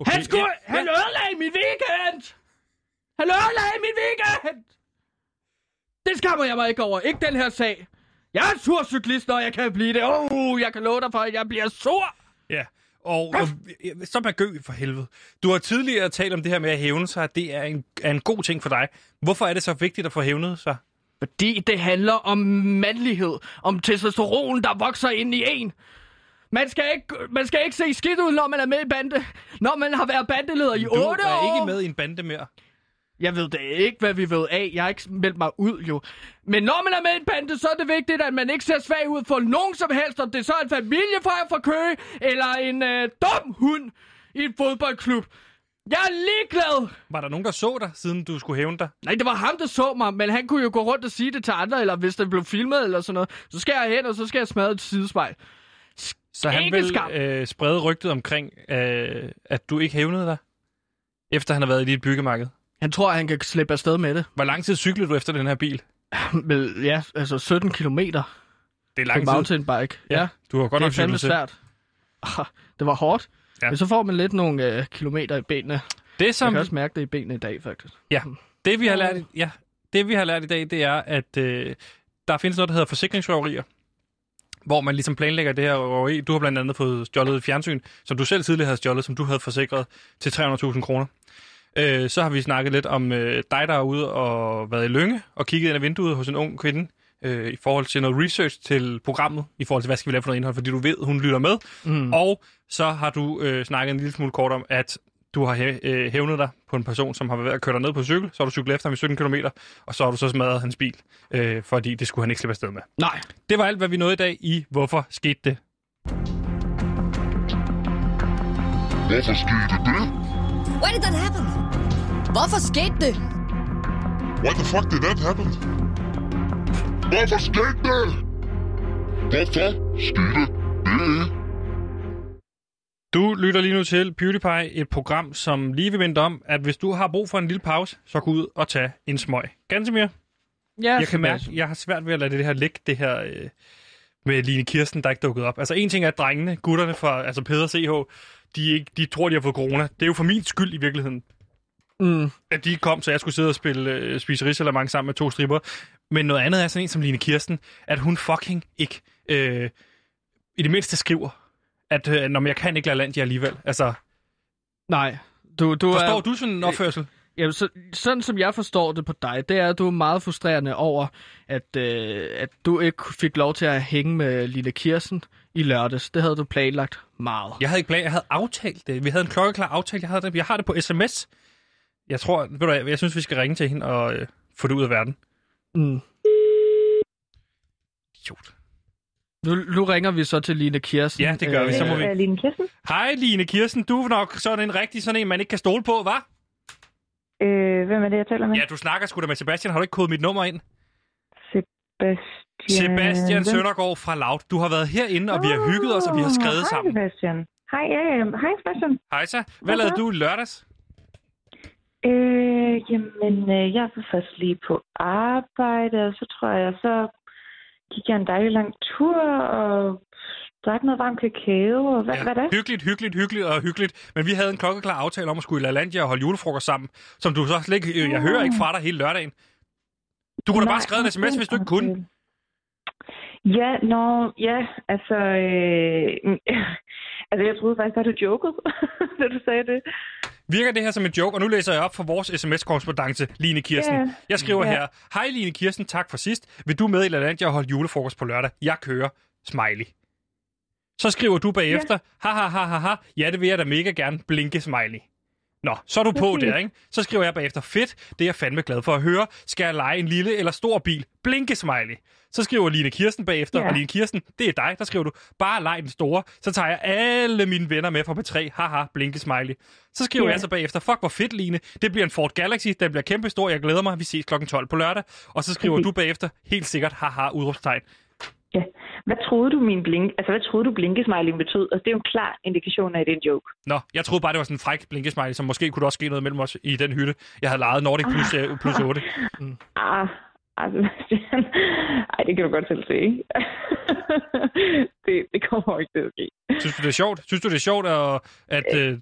Okay.
Han skulle...
Ja,
Han ødelagde min weekend! Han ødelagde min weekend! Det skammer jeg mig ikke over. Ikke den her sag. Jeg er en sur cyklist, når jeg kan blive det. Oh, jeg kan love dig for, at jeg bliver sur.
Ja, og, og så er gø for helvede. Du har tidligere talt om det her med at hævne sig, at det er en, er en god ting for dig. Hvorfor er det så vigtigt at få hævnet sig?
Fordi det handler om mandlighed. Om testosteron, der vokser ind i en. Man skal, ikke, man skal ikke se skidt ud, når man er med i bande. Når man har været bandeleder i
Du
8
er
år.
ikke med i en bande mere.
Jeg ved det ikke, hvad vi ved af. Jeg har ikke meldt mig ud, jo. Men når man er med i en bande, så er det vigtigt, at man ikke ser svag ud for nogen som helst. Om det så er en familiefar fra Køge, eller en øh, dum hund i en fodboldklub. Jeg er ligeglad.
Var der nogen, der så dig, siden du skulle hævne dig?
Nej, det var ham, der så mig, men han kunne jo gå rundt og sige det til andre, eller hvis det blev filmet eller sådan noget. Så skal jeg hen, og så skal jeg smadre et sidespejl.
Så han
Ikke
vil
skam.
øh, sprede rygtet omkring, øh, at du ikke hævnede dig, efter han har været i dit byggemarked.
Han tror, han kan slippe afsted med det.
Hvor lang tid cyklede du efter den her bil?
Men ja, altså 17 kilometer
Det er
på
lang tid.
mountainbike. Ja, ja
Du har godt
det er
nok cyklet
fandme
til.
svært. Ah, Det var hårdt.
Ja.
Men så får man lidt nogle øh, kilometer i benene.
Det,
Jeg
som,
kan også mærke det i benene i dag, faktisk.
ja, det, vi har lært, i- ja, det, vi har lært i dag, det er, at øh, der findes noget, der hedder forsikringsrøverier, hvor man ligesom planlægger det her røveri. Du har blandt andet fået stjålet et fjernsyn, som du selv tidligere havde stjålet, som du havde forsikret til 300.000 kroner. Øh, så har vi snakket lidt om øh, dig, der er ude og været i Lønge og kigget ind ad vinduet hos en ung kvinde, øh, i forhold til noget research til programmet, i forhold til, hvad skal vi lave for noget indhold, fordi du ved, hun lytter med.
Mm.
Og så har du øh, snakket en lille smule kort om, at du har øh, hævnet dig på en person, som har været ved at køre dig ned på cykel. Så har du cyklet efter ham i 17 km, og så har du så smadret hans bil, øh, fordi det skulle han ikke slippe afsted med.
Nej.
Det var alt, hvad vi nåede i dag i Hvorfor skete det?
Hvorfor skete det?
Why did that happen? Hvorfor skete det?
Why the fuck did that happen? Hvorfor skete det? Hvorfor skete det?
Du lytter lige nu til PewDiePie, et program, som lige vil minde om, at hvis du har brug for en lille pause, så gå ud og tage en smøg. Gantemir,
Ja,
jeg kan mærke, jeg har svært ved at lade det her ligge, det her øh, med Line Kirsten, der ikke dukket op. Altså en ting er, at drengene, gutterne fra altså Peder CH, de, ikke, de tror, de har fået corona. Det er jo for min skyld i virkeligheden,
Mm.
at de kom, så jeg skulle sidde og spille øh, spise risalamang sammen med to stripper. Men noget andet er sådan en som Line Kirsten, at hun fucking ikke øh, i det mindste skriver, at øh, når jeg kan ikke lade land alligevel. Altså,
Nej. Du, du
forstår
er,
du sådan en opførsel?
Jamen, så, sådan som jeg forstår det på dig, det er, at du er meget frustrerende over, at, øh, at du ikke fik lov til at hænge med Lille Kirsten i lørdags. Det havde du planlagt meget.
Jeg havde ikke plan, jeg havde aftalt det. Vi havde en klokkeklar aftale. Jeg, havde det, jeg har det på sms. Jeg tror, ved du, hvad, jeg synes, vi skal ringe til hende og øh, få det ud af verden.
Mm.
Idiot.
Nu, nu ringer vi så til Line Kirsten.
Ja, det gør vi. Så må vi...
Øh, Line Kirsten.
Hej Line Kirsten, du er nok sådan en rigtig sådan en, man ikke kan stole på, hva'?
Øh, hvem er det, jeg taler med?
Ja, du snakker sgu da med Sebastian. Har du ikke kodet mit nummer ind?
Sebastian.
Sebastian? Søndergaard fra Loud. Du har været herinde, og vi har hygget os, og vi har skrevet
Hej,
sammen.
Sebastian. Hej, ja, ja. Hej, Sebastian.
Hej så. Hvad lavede du i lørdags?
Øh, jamen, øh, jeg var først lige på arbejde, og så tror jeg, så gik jeg en dejlig lang tur, og drak noget varm kakao, og hvad, ja. hvad det?
Hyggeligt, hyggeligt, hyggeligt og hyggeligt. Men vi havde en klokkeklar aftale om at skulle i LaLandia og holde julefrokost sammen, som du så slet ikke... Jeg hører ikke fra dig hele lørdagen. Du kunne da bare skrive en sms, hvis du ikke kunne.
Ja, nå, ja, altså, øh, altså jeg troede faktisk, at du jokede, da du sagde det.
Virker det her som en joke? Og nu læser jeg op for vores sms-korrespondence, Line Kirsten.
Ja.
Jeg skriver
Ja.
her, Hej Line Kirsten, tak for sidst. Vil du med i LaLandia og holde julefrokost på lørdag? Jeg kører. Smiley. Så skriver du bagefter, ha ha ha ha ha, ja det vil jeg da mega gerne, blinke smiley. Nå, så er du på der, ikke? Så skriver jeg bagefter, fedt, det er jeg fandme glad for at høre. Skal jeg lege en lille eller stor bil? Blinke smiley. Så skriver Line Kirsten bagefter,
Ja.
og Line Kirsten, det er dig, der skriver du, bare leg den store. Så tager jeg alle mine venner med fra P3, haha, blinke smiley. Så skriver
Ja.
jeg så bagefter, fuck hvor fedt Line, det bliver en Ford Galaxy, den bliver kæmpe stor, jeg glæder mig, vi ses klokken 12 på lørdag. Og så skriver du bagefter, helt sikkert, haha, udråbstegn.
Ja. Hvad troede du min blink, altså hvad troede du blinkesmiling betød? Altså det er jo en klar indikation af, at det er en joke.
Nå, jeg troede bare, det var sådan en fræk blinkesmiley, som måske kunne der også ske noget mellem os i den hytte. Jeg havde lejet Nordic plus, øh, plus 8.
Ah, altså, Sebastian. Ej, det kan du godt selv se, ikke? det, det kommer ikke til at ske.
Synes du, det er sjovt? Synes du, det er sjovt, at... at øh,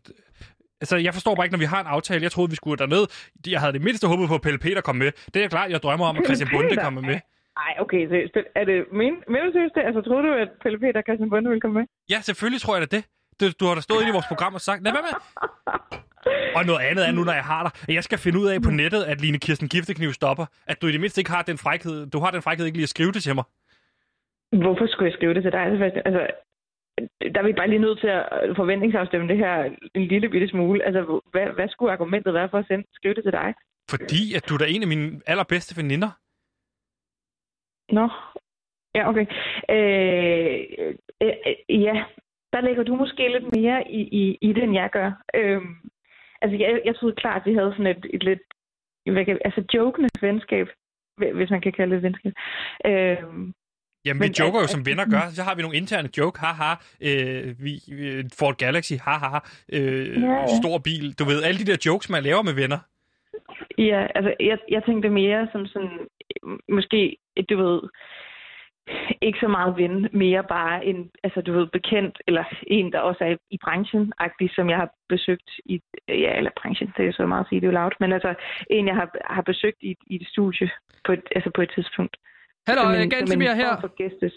altså, jeg forstår bare ikke, når vi har en aftale. Jeg troede, vi skulle derned. Jeg havde det mindste håbet på, at Pelle Peter kom med. Det er klart, jeg drømmer om, at Christian Bunde kommer med.
Ej, okay, seriøst. Er det, men, men du seriøst det? Altså, tror du, at Pelle Peter og Christian Bunde vil komme med?
Ja, selvfølgelig tror jeg da det. Du, du har da stået i vores program og sagt, lad være med. Og noget andet er nu, når jeg har dig, at jeg skal finde ud af på nettet, at Line Kirsten Giftekniv stopper. At du i det mindste ikke har den frækhed. Du har den frækhed ikke lige at skrive det til mig.
Hvorfor skulle jeg skrive det til dig, Sebastian? Altså, der er vi bare lige nødt til at forventningsafstemme det her en lille bitte smule. Altså, hvad, hvad skulle argumentet være for at sende, skrive det til dig?
Fordi at du er da en af mine allerbedste veninder.
Nå, ja, okay. Øh, øh, øh, ja, der lægger du måske lidt mere i, i, i det, end jeg gør. Øhm, altså, jeg, jeg troede klart, at vi havde sådan et, et lidt, hvad kan, altså, jokende venskab, hvis man kan kalde det et venskab. Øhm,
Jamen, vi
Men
joker jo, som venner gør. Så har vi nogle interne joke. Haha. Øh, vi, øh, Ford Galaxy. Haha. Øh,
Ja, ja.
Stor bil. Du ved, alle de der jokes, man laver med venner.
Ja, altså, jeg, jeg tænkte mere som sådan, måske, du ved, ikke så meget ven, mere bare en, altså du ved, bekendt, eller en, der også er i branchen, agtig, som jeg har besøgt i, ja, eller branchen, det er så meget at sige, det er jo loud, men altså en, jeg har, har besøgt i, i et studie på et, altså på et tidspunkt.
Hallo, Gantemir her.
For gæstes.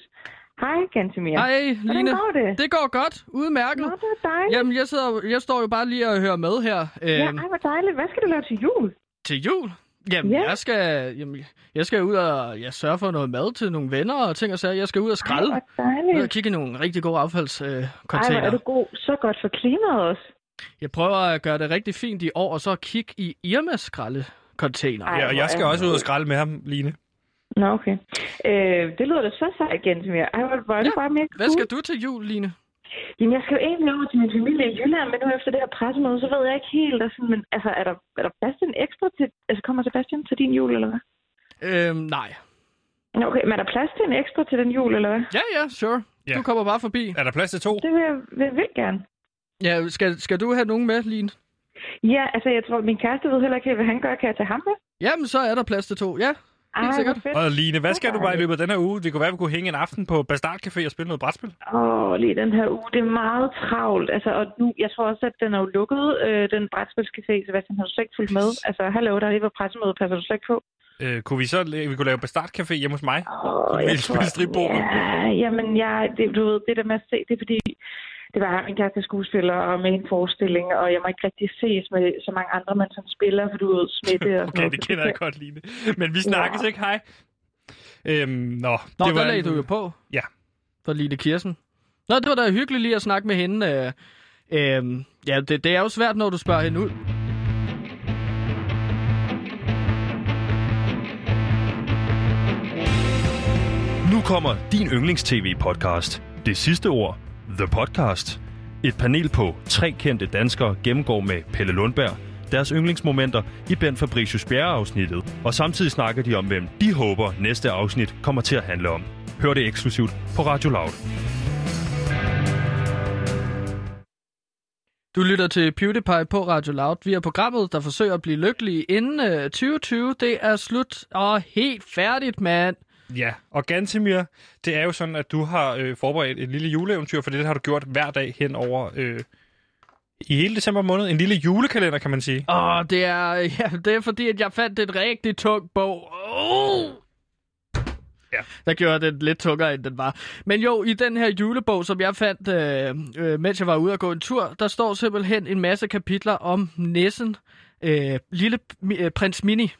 Hej, Gantemir.
Hej, Line.
går det?
Det går godt. Udmærket.
Nå, det er dejligt.
Jamen, jeg, sidder, jeg står jo bare lige og hører med her.
Ja,
Øhm,
ej, hvor dejligt. Hvad skal du lave til jul?
Til jul. Jamen,
Ja.
jeg skal, jamen, jeg skal ud og jeg sørge for noget mad til nogle venner og ting og sager. Jeg skal ud og skralde.
Ej,
Ud og kigge i nogle rigtig gode
Ej,
affaldscontainer. Øh,
hvor er du god. Så godt for klimaet også.
jeg prøver at gøre det rigtig fint i år, og så kigge i Irmas skraldecontainer.
Ej,
Ja, og jeg skal også ud og skralde med ham, Line.
Nå, okay. Øh, det lyder da så sejt, Gantemir. Ej, hvor hvor er det
Ja.
bare mega cool.
Hvad skal du til jul, Line?
Jamen, jeg skal jo egentlig over til min familie i Jylland, men nu efter det her pressemøde, så ved jeg ikke helt, der sådan, men altså, er der, er der plads til en ekstra til, altså kommer Sebastian til din jul, eller hvad?
Øhm, nej.
Nå, Okay, men er der plads til en ekstra til den jul, eller hvad?
Ja, ja, sure.
Ja.
Du kommer bare forbi.
Er der plads til to?
Det vil jeg vil, vil gerne.
Ja, skal, skal du have nogen med, Line?
Ja, altså, jeg tror, min kæreste ved heller ikke, helt, hvad han gør. Kan jeg tage ham med?
Jamen, så er der plads til to. Ja,
Ej,
sikkert.
Og Line, hvad skal du bare i løbet af den her uge? Det kunne være, at vi kunne hænge en aften på Bastard Café og spille noget brætspil.
Åh, lige den her uge, det er meget travlt. Altså, og nu, jeg tror også, at den er jo lukket, øh, den brætspilscafé, Sebastian, har du slet ikke fulgt med? Altså, hallo, der er lige været pressemøde, passer du slet ikke på?
Øh, kunne vi så vi kunne lave Bastard Café hjemme hos mig?
Åh,
spille stripbord.
Ja, jamen, jeg, det, du ved, det der med at se, det er fordi, det var min kæreste er skuespiller og med en forestilling, og jeg må ikke rigtig ses med så mange andre, man som spiller, for du ved, smitte og sådan
Okay,
noget.
det kender jeg godt, Line. Men vi snakkes ikke, hej. Øhm, nå,
Nå,
det
der lagde du jo på.
Ja.
For Line Kirsten. Nå, det var da hyggeligt lige at snakke med hende. Øh, øh, ja, det, det er jo svært, når du spørger hende ud.
Nu kommer din yndlings-tv-podcast. Det sidste ord. The Podcast. Et panel på tre kendte danskere gennemgår med Pelle Lundberg deres yndlingsmomenter i Ben Fabricius Bjerre-afsnittet. Og samtidig snakker de om, hvem de håber næste afsnit kommer til at handle om. Hør det eksklusivt på Radio Loud.
Du lytter til PewDiePie på Radio Loud. Vi er programmet, der forsøger at blive lykkelige inden øh, 2020. Det er slut og helt færdigt, mand.
Ja, og Gantemir, det er jo sådan, at du har øh, forberedt et lille juleeventyr, for det har du gjort hver dag hen over øh, i hele december måned. En lille julekalender, kan man sige.
Åh, det er, ja, det er fordi, at jeg fandt et rigtig tung bog. Oh!
Ja.
Der gjorde den lidt tungere, end den var. Men jo, i den her julebog, som jeg fandt, øh, øh, mens jeg var ude og gå en tur, der står simpelthen en masse kapitler om Nissen, øh, lille øh, prins Mini,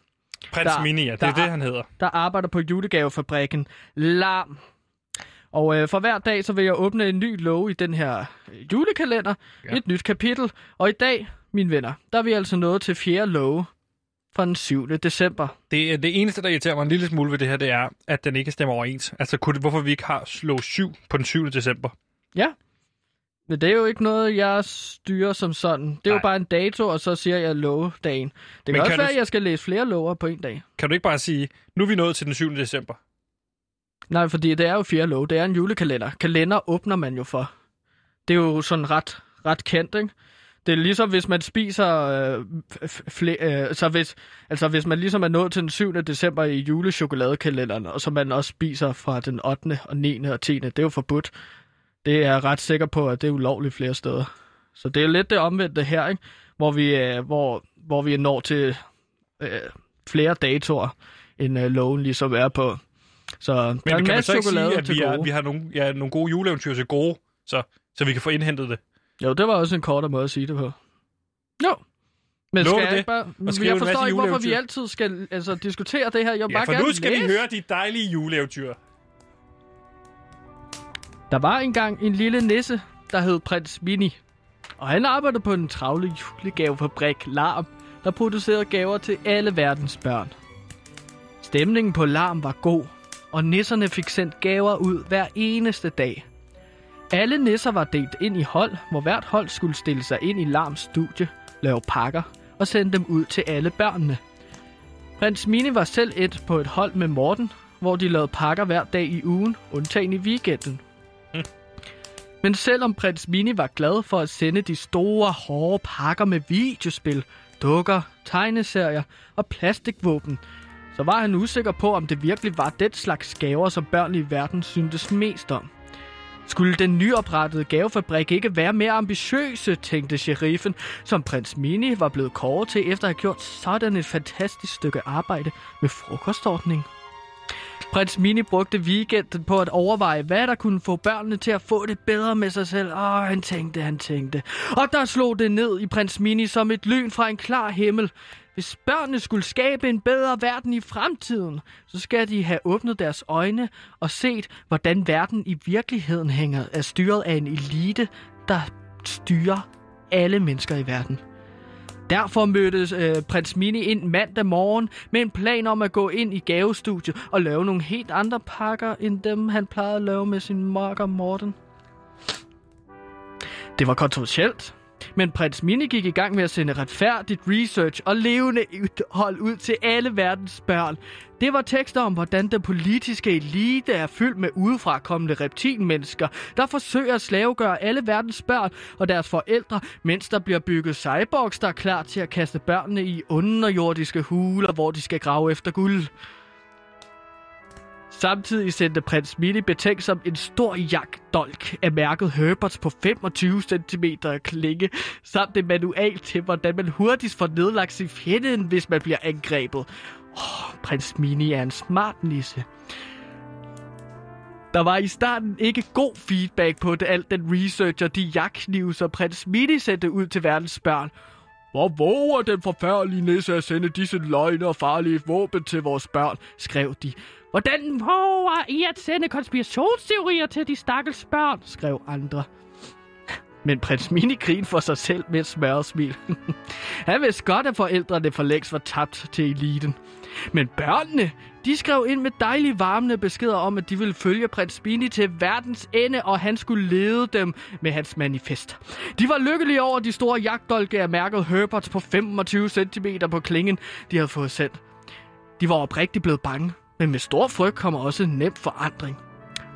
Prins
Der-
Mini, ja, det
der
er det, han hedder.
der arbejder på julegavefabrikken Lam. Og øh, for hver dag, så vil jeg åbne en ny låge i den her øh, julekalender.
Ja.
Et nyt kapitel. Og i dag, mine venner, der er vi altså nået til fjerde låge fra den 7. december.
Det, er- det eneste, der irriterer mig en lille smule ved det her, det er, at den ikke stemmer overens. Altså, kunne det, hvorfor vi ikke har slå 7 på den 7. december?
Ja. Det er jo ikke noget, jeg styrer som sådan. Det er
Nej.
jo bare en dato, og så siger jeg lågedagen. Det kan
Men
også
kan
være,
du-
at jeg skal læse flere lover på en dag.
Kan du ikke bare sige, nu er vi nået til den 7. december?
Nej, fordi det er jo fjerde lov. Det er en julekalender. Kalender åbner man jo for. Det er jo sådan ret, ret kendt, ikke? Det er ligesom, hvis man spiser... Øh, fle- øh, så hvis, altså, hvis man ligesom er nået til den 7. december i julechokoladekalenderen, og så man også spiser fra den 8. og 9. og 10. Det er jo forbudt. Det er jeg ret sikker på, at det er ulovligt flere steder. Så det er lidt det omvendte her, ikke? Hvor vi, øh, hvor, hvor vi når til øh, flere datoer, end øh, loven ligesom er på. Så der
Men
er en
kan man så ikke sige, at vi, er, vi har nogle, ja, nogle gode juleeventyr til gode, så, så vi kan få indhentet det?
Jo, det var også en kortere måde at sige det på. Jo. Men skal jeg
det?
ikke bare... Jeg forstår ikke, hvorfor vi altid skal altså, diskutere det her. Jeg
Ja,
bare
for nu skal
læse.
vi høre de dejlige juleeventyr.
Der var engang en lille nisse, der hed Prins Mini. Og han arbejdede på en travle julegavefabrik Larm, der producerede gaver til alle verdens børn. Stemningen på Larm var god, og nisserne fik sendt gaver ud hver eneste dag. Alle nisser var delt ind i hold, hvor hvert hold skulle stille sig ind i Larms studie, lave pakker og sende dem ud til alle børnene. Prins Mini var selv et på et hold med Morten, hvor de lavede pakker hver dag i ugen, undtagen i weekenden. Men selvom prins Mini var glad for at sende de store, hårde pakker med videospil, dukker, tegneserier og plastikvåben, så var han usikker på, om det virkelig var den slags gaver, som børn i verden syntes mest om. Skulle den nyoprettede gavefabrik ikke være mere ambitiøse, tænkte sheriffen, som prins Mini var blevet kåret til efter at have gjort sådan et fantastisk stykke arbejde med frokostordning. Prins Mini brugte weekenden på at overveje, hvad der kunne få børnene til at få det bedre med sig selv. Åh, han tænkte, han tænkte. Og der slog det ned i prins Mini som et lyn fra en klar himmel. Hvis børnene skulle skabe en bedre verden i fremtiden, så skal de have åbnet deres øjne og set, hvordan verden i virkeligheden hænger er styret af en elite, der styrer alle mennesker i verden. Derfor mødtes øh, prins Mini ind mandag morgen med en plan om at gå ind i gavestudiet og lave nogle helt andre pakker, end dem han plejede at lave med sin makker Morten. Det var kontroversielt, men prins Mini gik i gang med at sende retfærdigt research og levende hold ud til alle verdens børn. Det var tekster om, hvordan den politiske elite er fyldt med udefrakommende reptilmennesker, der forsøger at slavegøre alle verdens børn og deres forældre, mens der bliver bygget cyborgs, der er klar til at kaste børnene i underjordiske huler, hvor de skal grave efter guld. Samtidig sendte prins Mini betænksom en stor jagtdolk af mærket Herberts på 25 cm klinge, samt en manual til, hvordan man hurtigst får nedlagt sin fjende, hvis man bliver angrebet. Oh, prins Mini er en smart nisse. Der var i starten ikke god feedback på det, alt den research og de jagtknive, som prins Mini sendte ud til verdens børn. Hvor våger den forfærdelige nisse at sende disse løgne og farlige våben til vores børn, skrev de. Hvordan våger I at sende konspirationsteorier til de stakkels børn, skrev andre. Men prins Mini grin for sig selv med et smørsmil. Han vidste godt, at forældrene for længst var tabt til eliten. Men børnene, de skrev ind med dejlige varmende beskeder om, at de ville følge prins Mini til verdens ende, og han skulle lede dem med hans manifest. De var lykkelige over de store jagtdolke af mærket Herberts på 25 cm på klingen, de havde fået sendt. De var oprigtigt blevet bange, men med stor frygt kommer også nem forandring.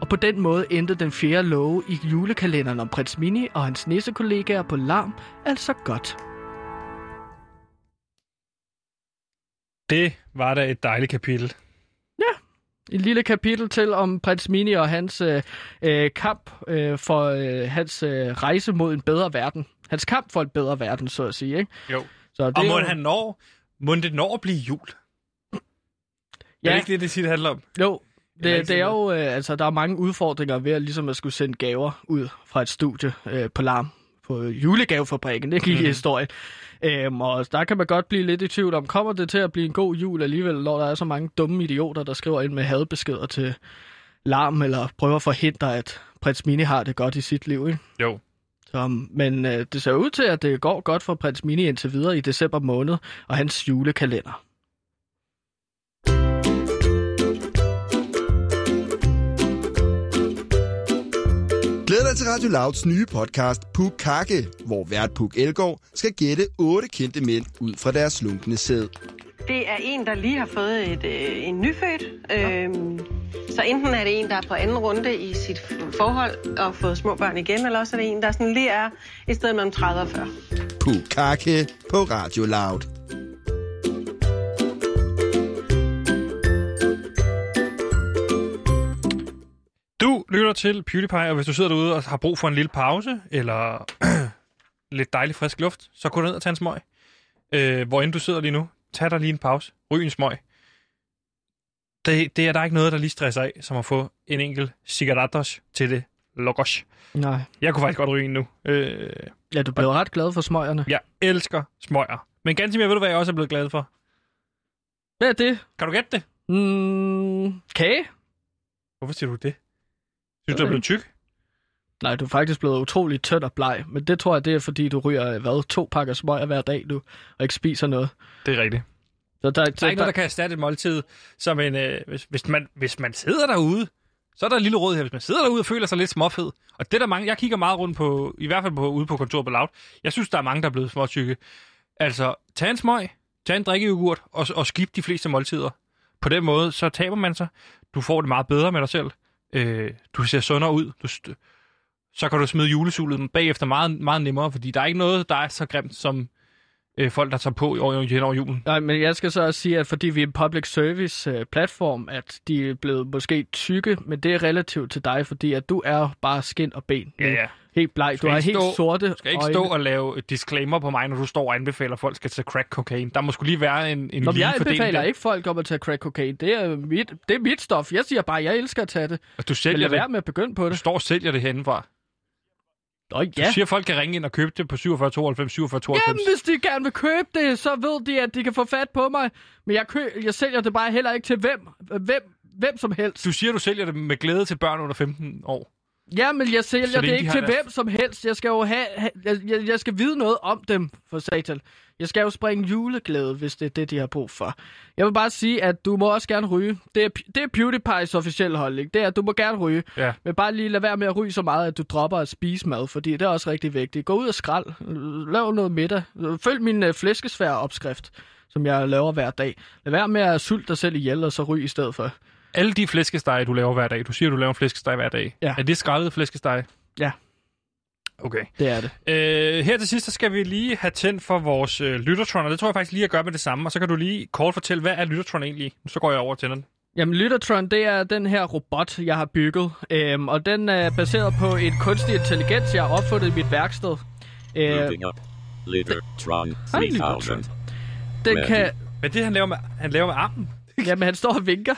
Og på den måde endte den fjerde love i julekalenderen om prins Mini og hans nissekollegaer på larm altså godt.
Det var da et dejligt kapitel.
Et lille kapitel til om prins Mini og hans øh, øh, kamp øh, for øh, hans øh, rejse mod en bedre verden. Hans kamp for en bedre verden, så at sige. Ikke?
Jo.
Så det
Og må
jo-
han når, må det når at blive jul? Ja. Er det ikke det, det det handler om?
Jo, det, det er jo, øh, altså, der er mange udfordringer ved at, ligesom at skulle sende gaver ud fra et studie øh, på larm på julegavefabrikken, det gik mm. i historien. Øhm, og der kan man godt blive lidt i tvivl om, kommer det til at blive en god jul alligevel, når der er så mange dumme idioter, der skriver ind med hadbeskeder til larm, eller prøver at forhindre, at prins Mini har det godt i sit liv. Ikke?
Jo.
Så, men øh, det ser ud til, at det går godt for prins Mini indtil videre i december måned, og hans julekalender.
Glæd dig til Radio Louds nye podcast Puk Kakke, hvor vært Puk Elgård skal gætte otte kendte mænd ud fra deres slunkne sæd.
Det er en, der lige har fået et, øh, en nyfødt. Øhm, så enten er det en, der er på anden runde i sit forhold og fået små børn igen, eller også er det en, der sådan lige er et sted mellem 30 og 40.
Puk Kakke på Radio Loud.
Du lytter til PewDiePie, og hvis du sidder derude og har brug for en lille pause, eller lidt dejlig frisk luft, så gå ned og tag en smøg. Øh, hvor end du sidder lige nu, tag dig lige en pause. Ryg en smøg. Det, det er der ikke noget, der lige stresser af, som at få en enkelt cigarettos til det logos.
Nej.
Jeg kunne faktisk godt ryge en nu. Øh,
Ja, du blev ret glad for smøgerne.
jeg elsker smøger. Men ganske mere ved du, hvad jeg også er blevet glad for?
Hvad er det?
Kan du gætte det?
Mm, kage?
Hvorfor siger du det? Synes du, du er blevet tyk?
Nej, du er faktisk blevet utrolig tynd og bleg. Men det tror jeg, det er fordi, du ryger hvad, to pakker smøger hver dag nu, og ikke spiser noget.
Det er rigtigt.
Så der,
Der er ikke noget, der kan erstatte et måltid, som en, øh, hvis, hvis, man, hvis man sidder derude, så er der et lille råd her. Hvis man sidder derude og føler sig lidt småfed, og det er der mange, jeg kigger meget rundt på, i hvert fald på, ude på kontoret på Loud, jeg synes, der er mange, der er blevet småtykke. Altså, tag en smøg, tag en drikkejoghurt, og, og skip de fleste måltider. På den måde, så taber man sig. Du får det meget bedre med dig selv. Øh, du ser sundere ud. Du, så kan du smide julesulet bagefter meget, meget nemmere, fordi der er ikke noget, der er så grimt som øh, folk, der tager på hen over julen.
Nej, men jeg skal så også sige, at fordi vi er en public service øh, platform, at de er blevet måske tykke, men det er relativt til dig, fordi at du er bare skin og ben.
Ja, ja.
Helt bleg. Du
skal
har
ikke
helt
stå-
sorte
Du skal ikke
øjne.
stå og lave disclaimer på mig, når du står og anbefaler, at folk skal tage crack cocaine. Der må skulle lige være en, en
Nå,
lige
jeg anbefaler
der.
ikke folk om at tage crack cocaine. Det er, mit, det er mit stof. Jeg siger bare, at jeg elsker at tage det.
Og Du
Men
sælger
lad være
det.
med at begynde på
Du
det.
står og sælger det herindefra.
Nå,
Du
ja.
siger, at folk kan ringe ind og købe det på 47 92 47 92.
Jamen, hvis de gerne vil købe det, så ved de, at de kan få fat på mig. Men jeg, kø- jeg sælger det bare heller ikke til hvem, hvem, hvem som helst.
Du siger, du sælger det med glæde til børn under 15 år.
Ja, men jeg sælger det
de
ikke
har
til
deres-
hvem som helst. Jeg skal jo have, have jeg, jeg, jeg skal vide noget om dem, for satan. Jeg skal jo springe juleglæde, hvis det er det, de har brug for. Jeg vil bare sige, at du må også gerne ryge. Det er, det er PewDiePie's officielle holdning. Det er, at du må gerne ryge.
Ja.
Men bare lige lad være med at ryge så meget, at du dropper at spise mad, fordi det er også rigtig vigtigt. Gå ud og skrald. Lav noget middag. Følg min øh, flæskesvær opskrift, som jeg laver hver dag. Lad være med at sulte dig selv ihjel, og så ryge i stedet for.
Alle de flæskesteg, du laver hver dag. Du siger, du laver en flæskesteg hver dag.
Ja.
Er det skrællet flæskesteg?
Ja.
Okay.
Det er det.
Øh, her til sidst, så skal vi lige have tændt for vores øh, Lyttertron, og det tror jeg faktisk lige at gøre med det samme. Og så kan du lige kort fortælle, hvad er Lyttertron egentlig? Så går jeg over til den.
Jamen, Lyttertron, det er den her robot, jeg har bygget. Øhm, og den er baseret på en kunstig intelligens, jeg har opfundet i mit værksted. Øh,
Moving up. Littletron
Hej,
3000.
den kan...
Men det, han laver med, han laver med armen.
Jamen, han står og vinker.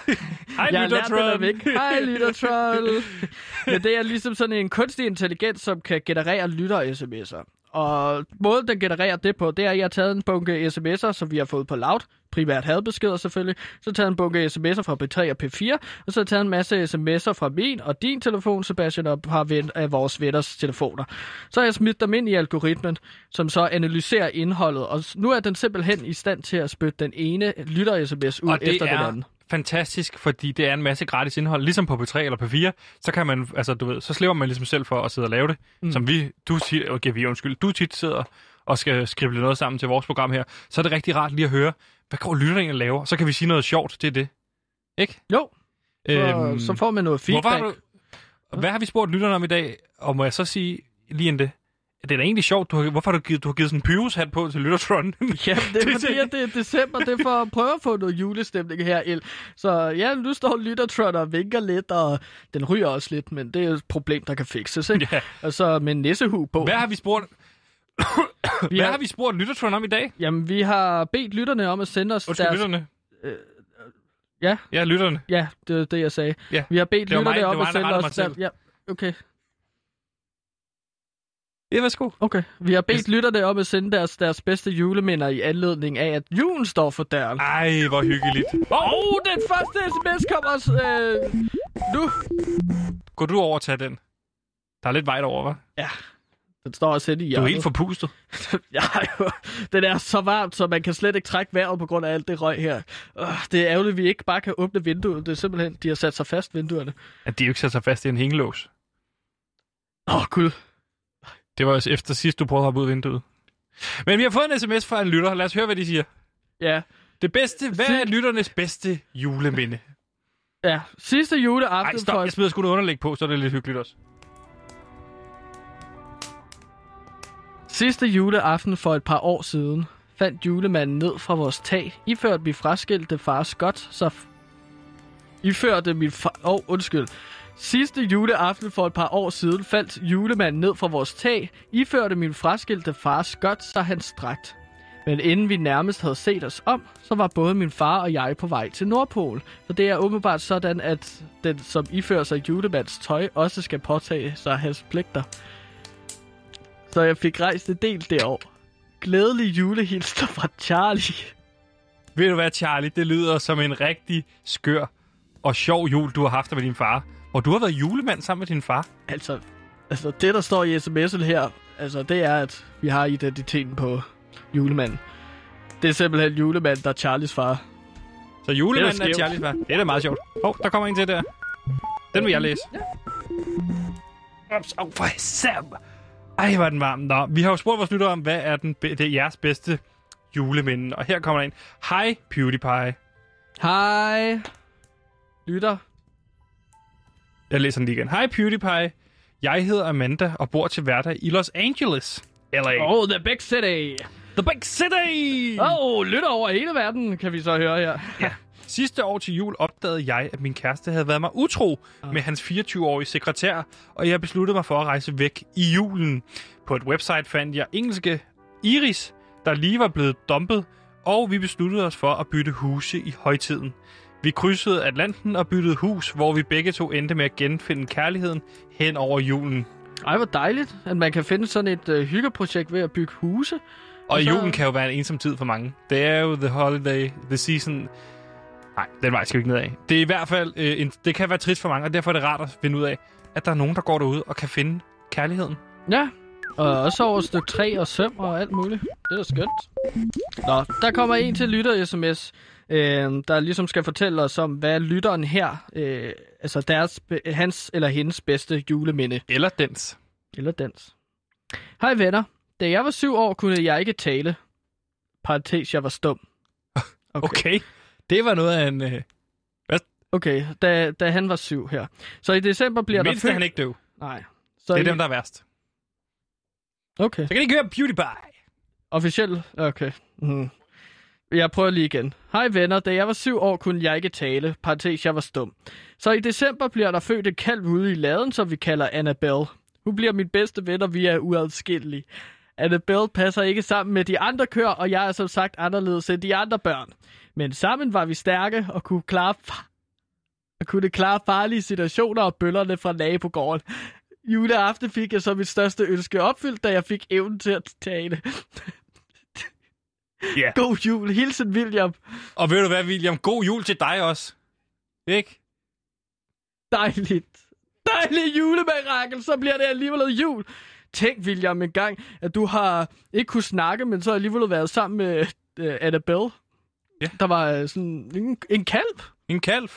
Hej,
jeg vinke. Hej, Lyttertron. Men det er ligesom sådan en kunstig intelligens, som kan generere lytter-sms'er. Og måden, den genererer det på, det er, at jeg har taget en bunke sms'er, som vi har fået på Loud. Primært hadbeskeder selvfølgelig. Så har taget en bunke sms'er fra P3 og P4. Og så har taget en masse sms'er fra min og din telefon, Sebastian, og par ven, af vores venners telefoner. Så har jeg smidt dem ind i algoritmen, som så analyserer indholdet. Og nu er den simpelthen i stand til at spytte den ene lytter-sms ud
Og
efter
er
den anden.
Fantastisk, fordi det er en masse gratis indhold. Ligesom på P3 eller P4, så kan man, altså du ved, så slipper man ligesom selv for at sidde og lave det. Mm. Som vi, du tit, okay, vi undskyld, du tit sidder og skal skrive noget sammen til vores program her. Så er det rigtig rart lige at høre, hvad går lytterne egentlig laver? Så kan vi sige noget sjovt, det er det. Ikke?
Jo, så, så får man noget feedback.
Hvorfor hvad har vi spurgt lytterne om i dag? Og må jeg så sige lige end det? Det er da egentlig sjovt, du har, hvorfor har du givet, du har givet sådan en Pyrus-hat på til Lyttertron?
Ja, det er fordi, at det er december, det er for at prøve at få noget julestemning her. El. Så ja, nu står Lyttertron og vinker lidt, og den ryger også lidt, men det er et problem, der kan fikses, ikke?
Ja.
Og så med en nissehu på.
Hvad har vi spurgt,
vi
hvad har vi spurgt Lyttertron om i dag?
Jamen, vi har bedt lytterne om at sende os
Undskyld,
deres...
lytterne.
Ja,
Ja, lytterne.
ja, det er det, jeg sagde.
Ja.
Vi har bedt
mig-
lytterne
det
om at
mig,
sende os...
mig selv.
Der... Ja, okay.
Ja, værsgo.
Okay. Vi har bedt lytterne om at sende deres, deres bedste juleminder i anledning af, at julen står for døren.
Ej, hvor hyggeligt.
Åh, oh, den første sms kommer os, øh, nu.
Går du over og tager den? Der er lidt vej derover, hva'?
Ja, den står også inde i
Du er
hjørnet.
helt forpustet.
ja, jo. Den er så varmt, så man kan slet ikke trække vejret på grund af alt det røg her. Øh, det er ærgerligt, at vi ikke bare kan åbne vinduet. Det er simpelthen, de har sat sig fast, vinduerne.
At de jo ikke sætter sig fast i en hængelås.
Åh, oh, gud.
Det var også efter sidst, du prøvede at hoppe ud af vinduet. Men vi har fået en sms fra en lytter. Lad os høre, hvad de siger.
Ja,
Det bedste, hvad er lytternes bedste juleminde?
ja. Sidste juleaften
stop.
for...
Jeg smider sgu noget underlæg på, så er det lidt hyggeligt også.
Sidste juleaften for et par år siden fandt julemanden ned fra vores tag, iført min fraskilte far Scott, så... Iførte min far... Åh, oh, undskyld. Sidste juleaften for et par år siden faldt julemanden ned fra vores tag, iførte min fraskilte far skørt sig hans dragt. Men inden vi nærmest havde set os om, så var både min far og jeg på vej til Nordpol. For det er åbenbart sådan, at den, som ifører sig julemands tøj, også skal påtage sig hans pligter. Så jeg fik rejst en del derovre. Glædelig julehilsner fra Charlie.
Ved du hvad, Charlie? Det lyder som en rigtig skør og sjov jul, du har haft med din far. Og du har været julemand sammen med din far.
Altså, altså det, der står i sms'en her, altså, det er, at vi har identiteten på julemanden. Det er simpelthen julemanden, der er Charlies far.
Så julemanden
Det er
er. Charlies far. Det er da meget sjovt. Åh, oh, der kommer en til der. Den vil jeg læse. Ups, oh, for sam. Ej, var den varm. Nå, vi har jo spurgt vores lyttere om, hvad er den be- det er jeres bedste juleminde. Og her kommer der en. Hej, PewDiePie.
Hej. Lytter.
Jeg læser den lige igen. Hej, PewDiePie. Jeg hedder Amanda og bor til hverdag i Los Angeles. LA.
Oh, the big city.
The Big City!
Oh, lytter over hele verden, kan vi så høre her.
Ja. Sidste år til jul opdagede jeg, at min kæreste havde været mig utro
Ah.
med hans 24-årige sekretær, og jeg besluttede mig for at rejse væk i julen. På et website fandt jeg engelske Iris, der lige var blevet dumpet, og vi besluttede os for at bytte huse i højtiden. Vi krydsede Atlanten og byttede hus, hvor vi begge to endte med at genfinde kærligheden hen over julen.
Ej, hvor dejligt, at man kan finde sådan et øh, hyggeprojekt ved at bygge huse.
Og
så-
julen kan jo være en ensom tid for mange. Det er jo the holiday, the season... Nej, den vej skal vi ikke ned af. Det er i hvert fald... Øh, en, det kan være trist for mange, og derfor er det rart at finde ud af, at der er nogen, der går derude og kan finde kærligheden.
Ja, og også over stykke 3 og søm og alt muligt. Det er da skønt. Nå, der kommer en til lytter-sms, øh, der ligesom skal fortælle os om, hvad lytteren her, øh, altså deres, hans eller hendes bedste juleminde.
Eller dens.
Eller dans. Hej venner. Da jeg var syv år, kunne jeg ikke tale. Parentes, jeg var stum.
Okay. okay. Det var noget af en... Øh,
Okay, da, da han var syv her. Så i december bliver
mindst
der
er
født...
han ikke døv.
Nej. Så
Det er
i...
dem, der er værst.
Okay.
Så kan de ikke høre Beauty Pie.
Officielt? Okay. Mm. Jeg prøver lige igen. Hej venner, da jeg var syv år, kunne jeg ikke tale. Parentes, jeg var stum. Så i december bliver der født et kalv ude i laden, som vi kalder Annabelle. Hun bliver min bedste ven, og vi er uadskillelige. Annabelle passer ikke sammen med de andre køer, og jeg er som sagt anderledes end de andre børn. Men sammen var vi stærke og kunne klare, fa- og kunne klare farlige situationer og bøllerne fra nabogården. Juleaften fik jeg så mit største ønske opfyldt, da jeg fik evnen til at tale.
Ja.
God jul. Hilsen William.
Og ved du hvad, William? God jul til dig også. Ikke?
Dejligt. Dejligt julemirakel, så bliver det alligevel jul. Tænk, William, en gang, at du har ikke kunne snakke, men så alligevel været sammen med uh, Annabelle.
Ja.
Der var øh, sådan en, en kalv.
En kalv.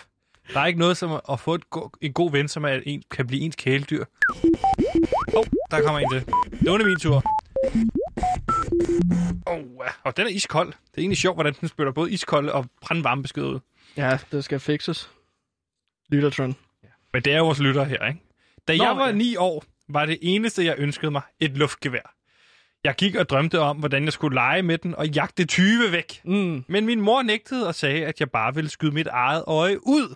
Der er ikke noget som at få et go- en god ven, som er en, kan blive ens kæledyr. Åh, oh, der kommer en til. Det var min tur. Oh, og den er iskold. Det er egentlig sjovt, hvordan den spytter både iskold og brandvarme beskeder ud.
Ja, det skal fikses. Lyttertron.
Men det er jo vores lytter her, ikke? Da
Nå,
jeg var
ja.
ni år, var det eneste, jeg ønskede mig et luftgevær. Jeg gik og drømte om, hvordan jeg skulle lege med den og jagte 20 væk.
Mm.
Men min mor nægtede og sagde, at jeg bare ville skyde mit eget øje ud.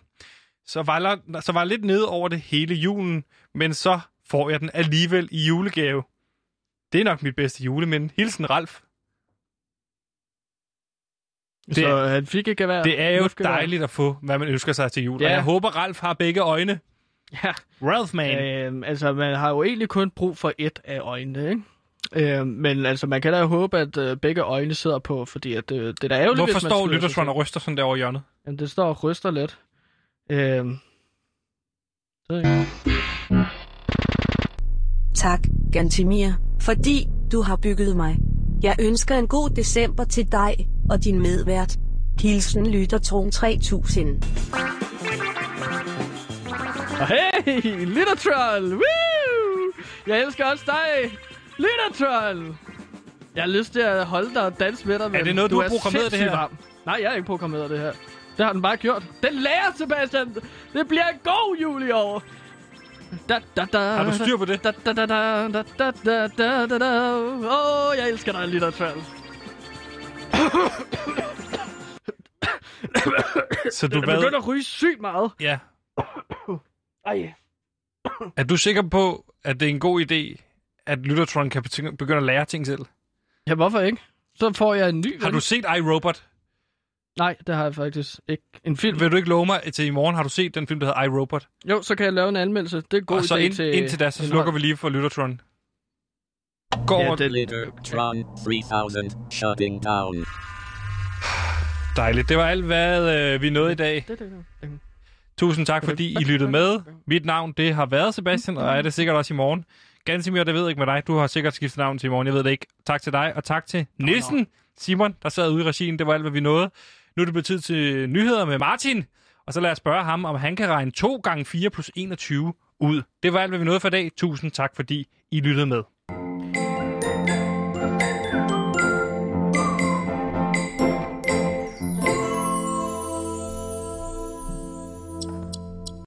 Så var, der, så var jeg lidt nede over det hele julen, men så får jeg den alligevel i julegave. Det er nok mit bedste juleminde. Hilsen Ralf.
Det, så
er-
han fik ikke være
Det er jo dejligt at få, hvad man ønsker sig til jul. Ja.
Ja.
Og jeg håber, Ralf har begge øjne.
Ja.
Ralph, man.
Øhm, altså, man har jo egentlig kun brug for et af øjnene, ikke? Øhm, men altså, man kan da håbe, at øh, begge øjne sidder på, fordi at, øh, det er da ærgerligt,
Hvorfor
hvis man
står Lyttersvand og ryster sådan der over hjørnet?
Jamen, det står og ryster lidt. Øhm. Så, ikke?
Tak, Gantimir, fordi du har bygget mig. Jeg ønsker en god december til dig og din medvært. Hilsen Lyttertron 3000.
Og hey, Lyttertroll! Woo! Jeg elsker også dig, Lyttertroll! Jeg har lyst til at holde dig og danse med dig, men
det noget, du har programmeret, det her?
varm. Nej, jeg har ikke programmeret det her. Det har den bare gjort. Den lærer, Sebastian! Det bliver en god jul i år! Da, da, da,
Har du styr på det?
Da, da, da, da, da, da, da, da, da, da. Åh, oh, jeg elsker dig, Lyttertroll.
Så du
er begyndt
hvad?
at ryge sygt meget.
Ja.
Ej.
Er du sikker på, at det er en god idé, at Lyttertron kan begynde at lære ting selv?
Ja, hvorfor ikke? Så får jeg en ny
Har
ven.
du set iRobot?
Nej, det har jeg faktisk ikke. En film.
Vil du ikke love mig til i morgen, har du set den film, der hedder iRobot?
Jo, så kan jeg lave en anmeldelse. Det er en god
og så
idé
ind,
til
indtil da, så slukker vi lige for Lyttertron. Gå
Ja,
over.
det-
Glittertron 3000 shutting down.
Dejligt. Det var alt, hvad øh, vi nåede i dag.
Det, det, det.
Tusind tak, fordi I lyttede med. Mit navn, det har været Sebastian, og er det sikkert også i morgen. Gansimir, det ved jeg ikke med dig. Du har sikkert skiftet navn til i morgen. Jeg ved det ikke. Tak til dig, og tak til Nissen, Simon, der sad ude i regien. Det var alt, hvad vi nåede. Nu er det blevet tid til nyheder med Martin. Og så lad os spørge ham, om han kan regne 2 gange 4 plus 21 ud. Det var alt, hvad vi nåede for i dag. Tusind tak, fordi I lyttede med.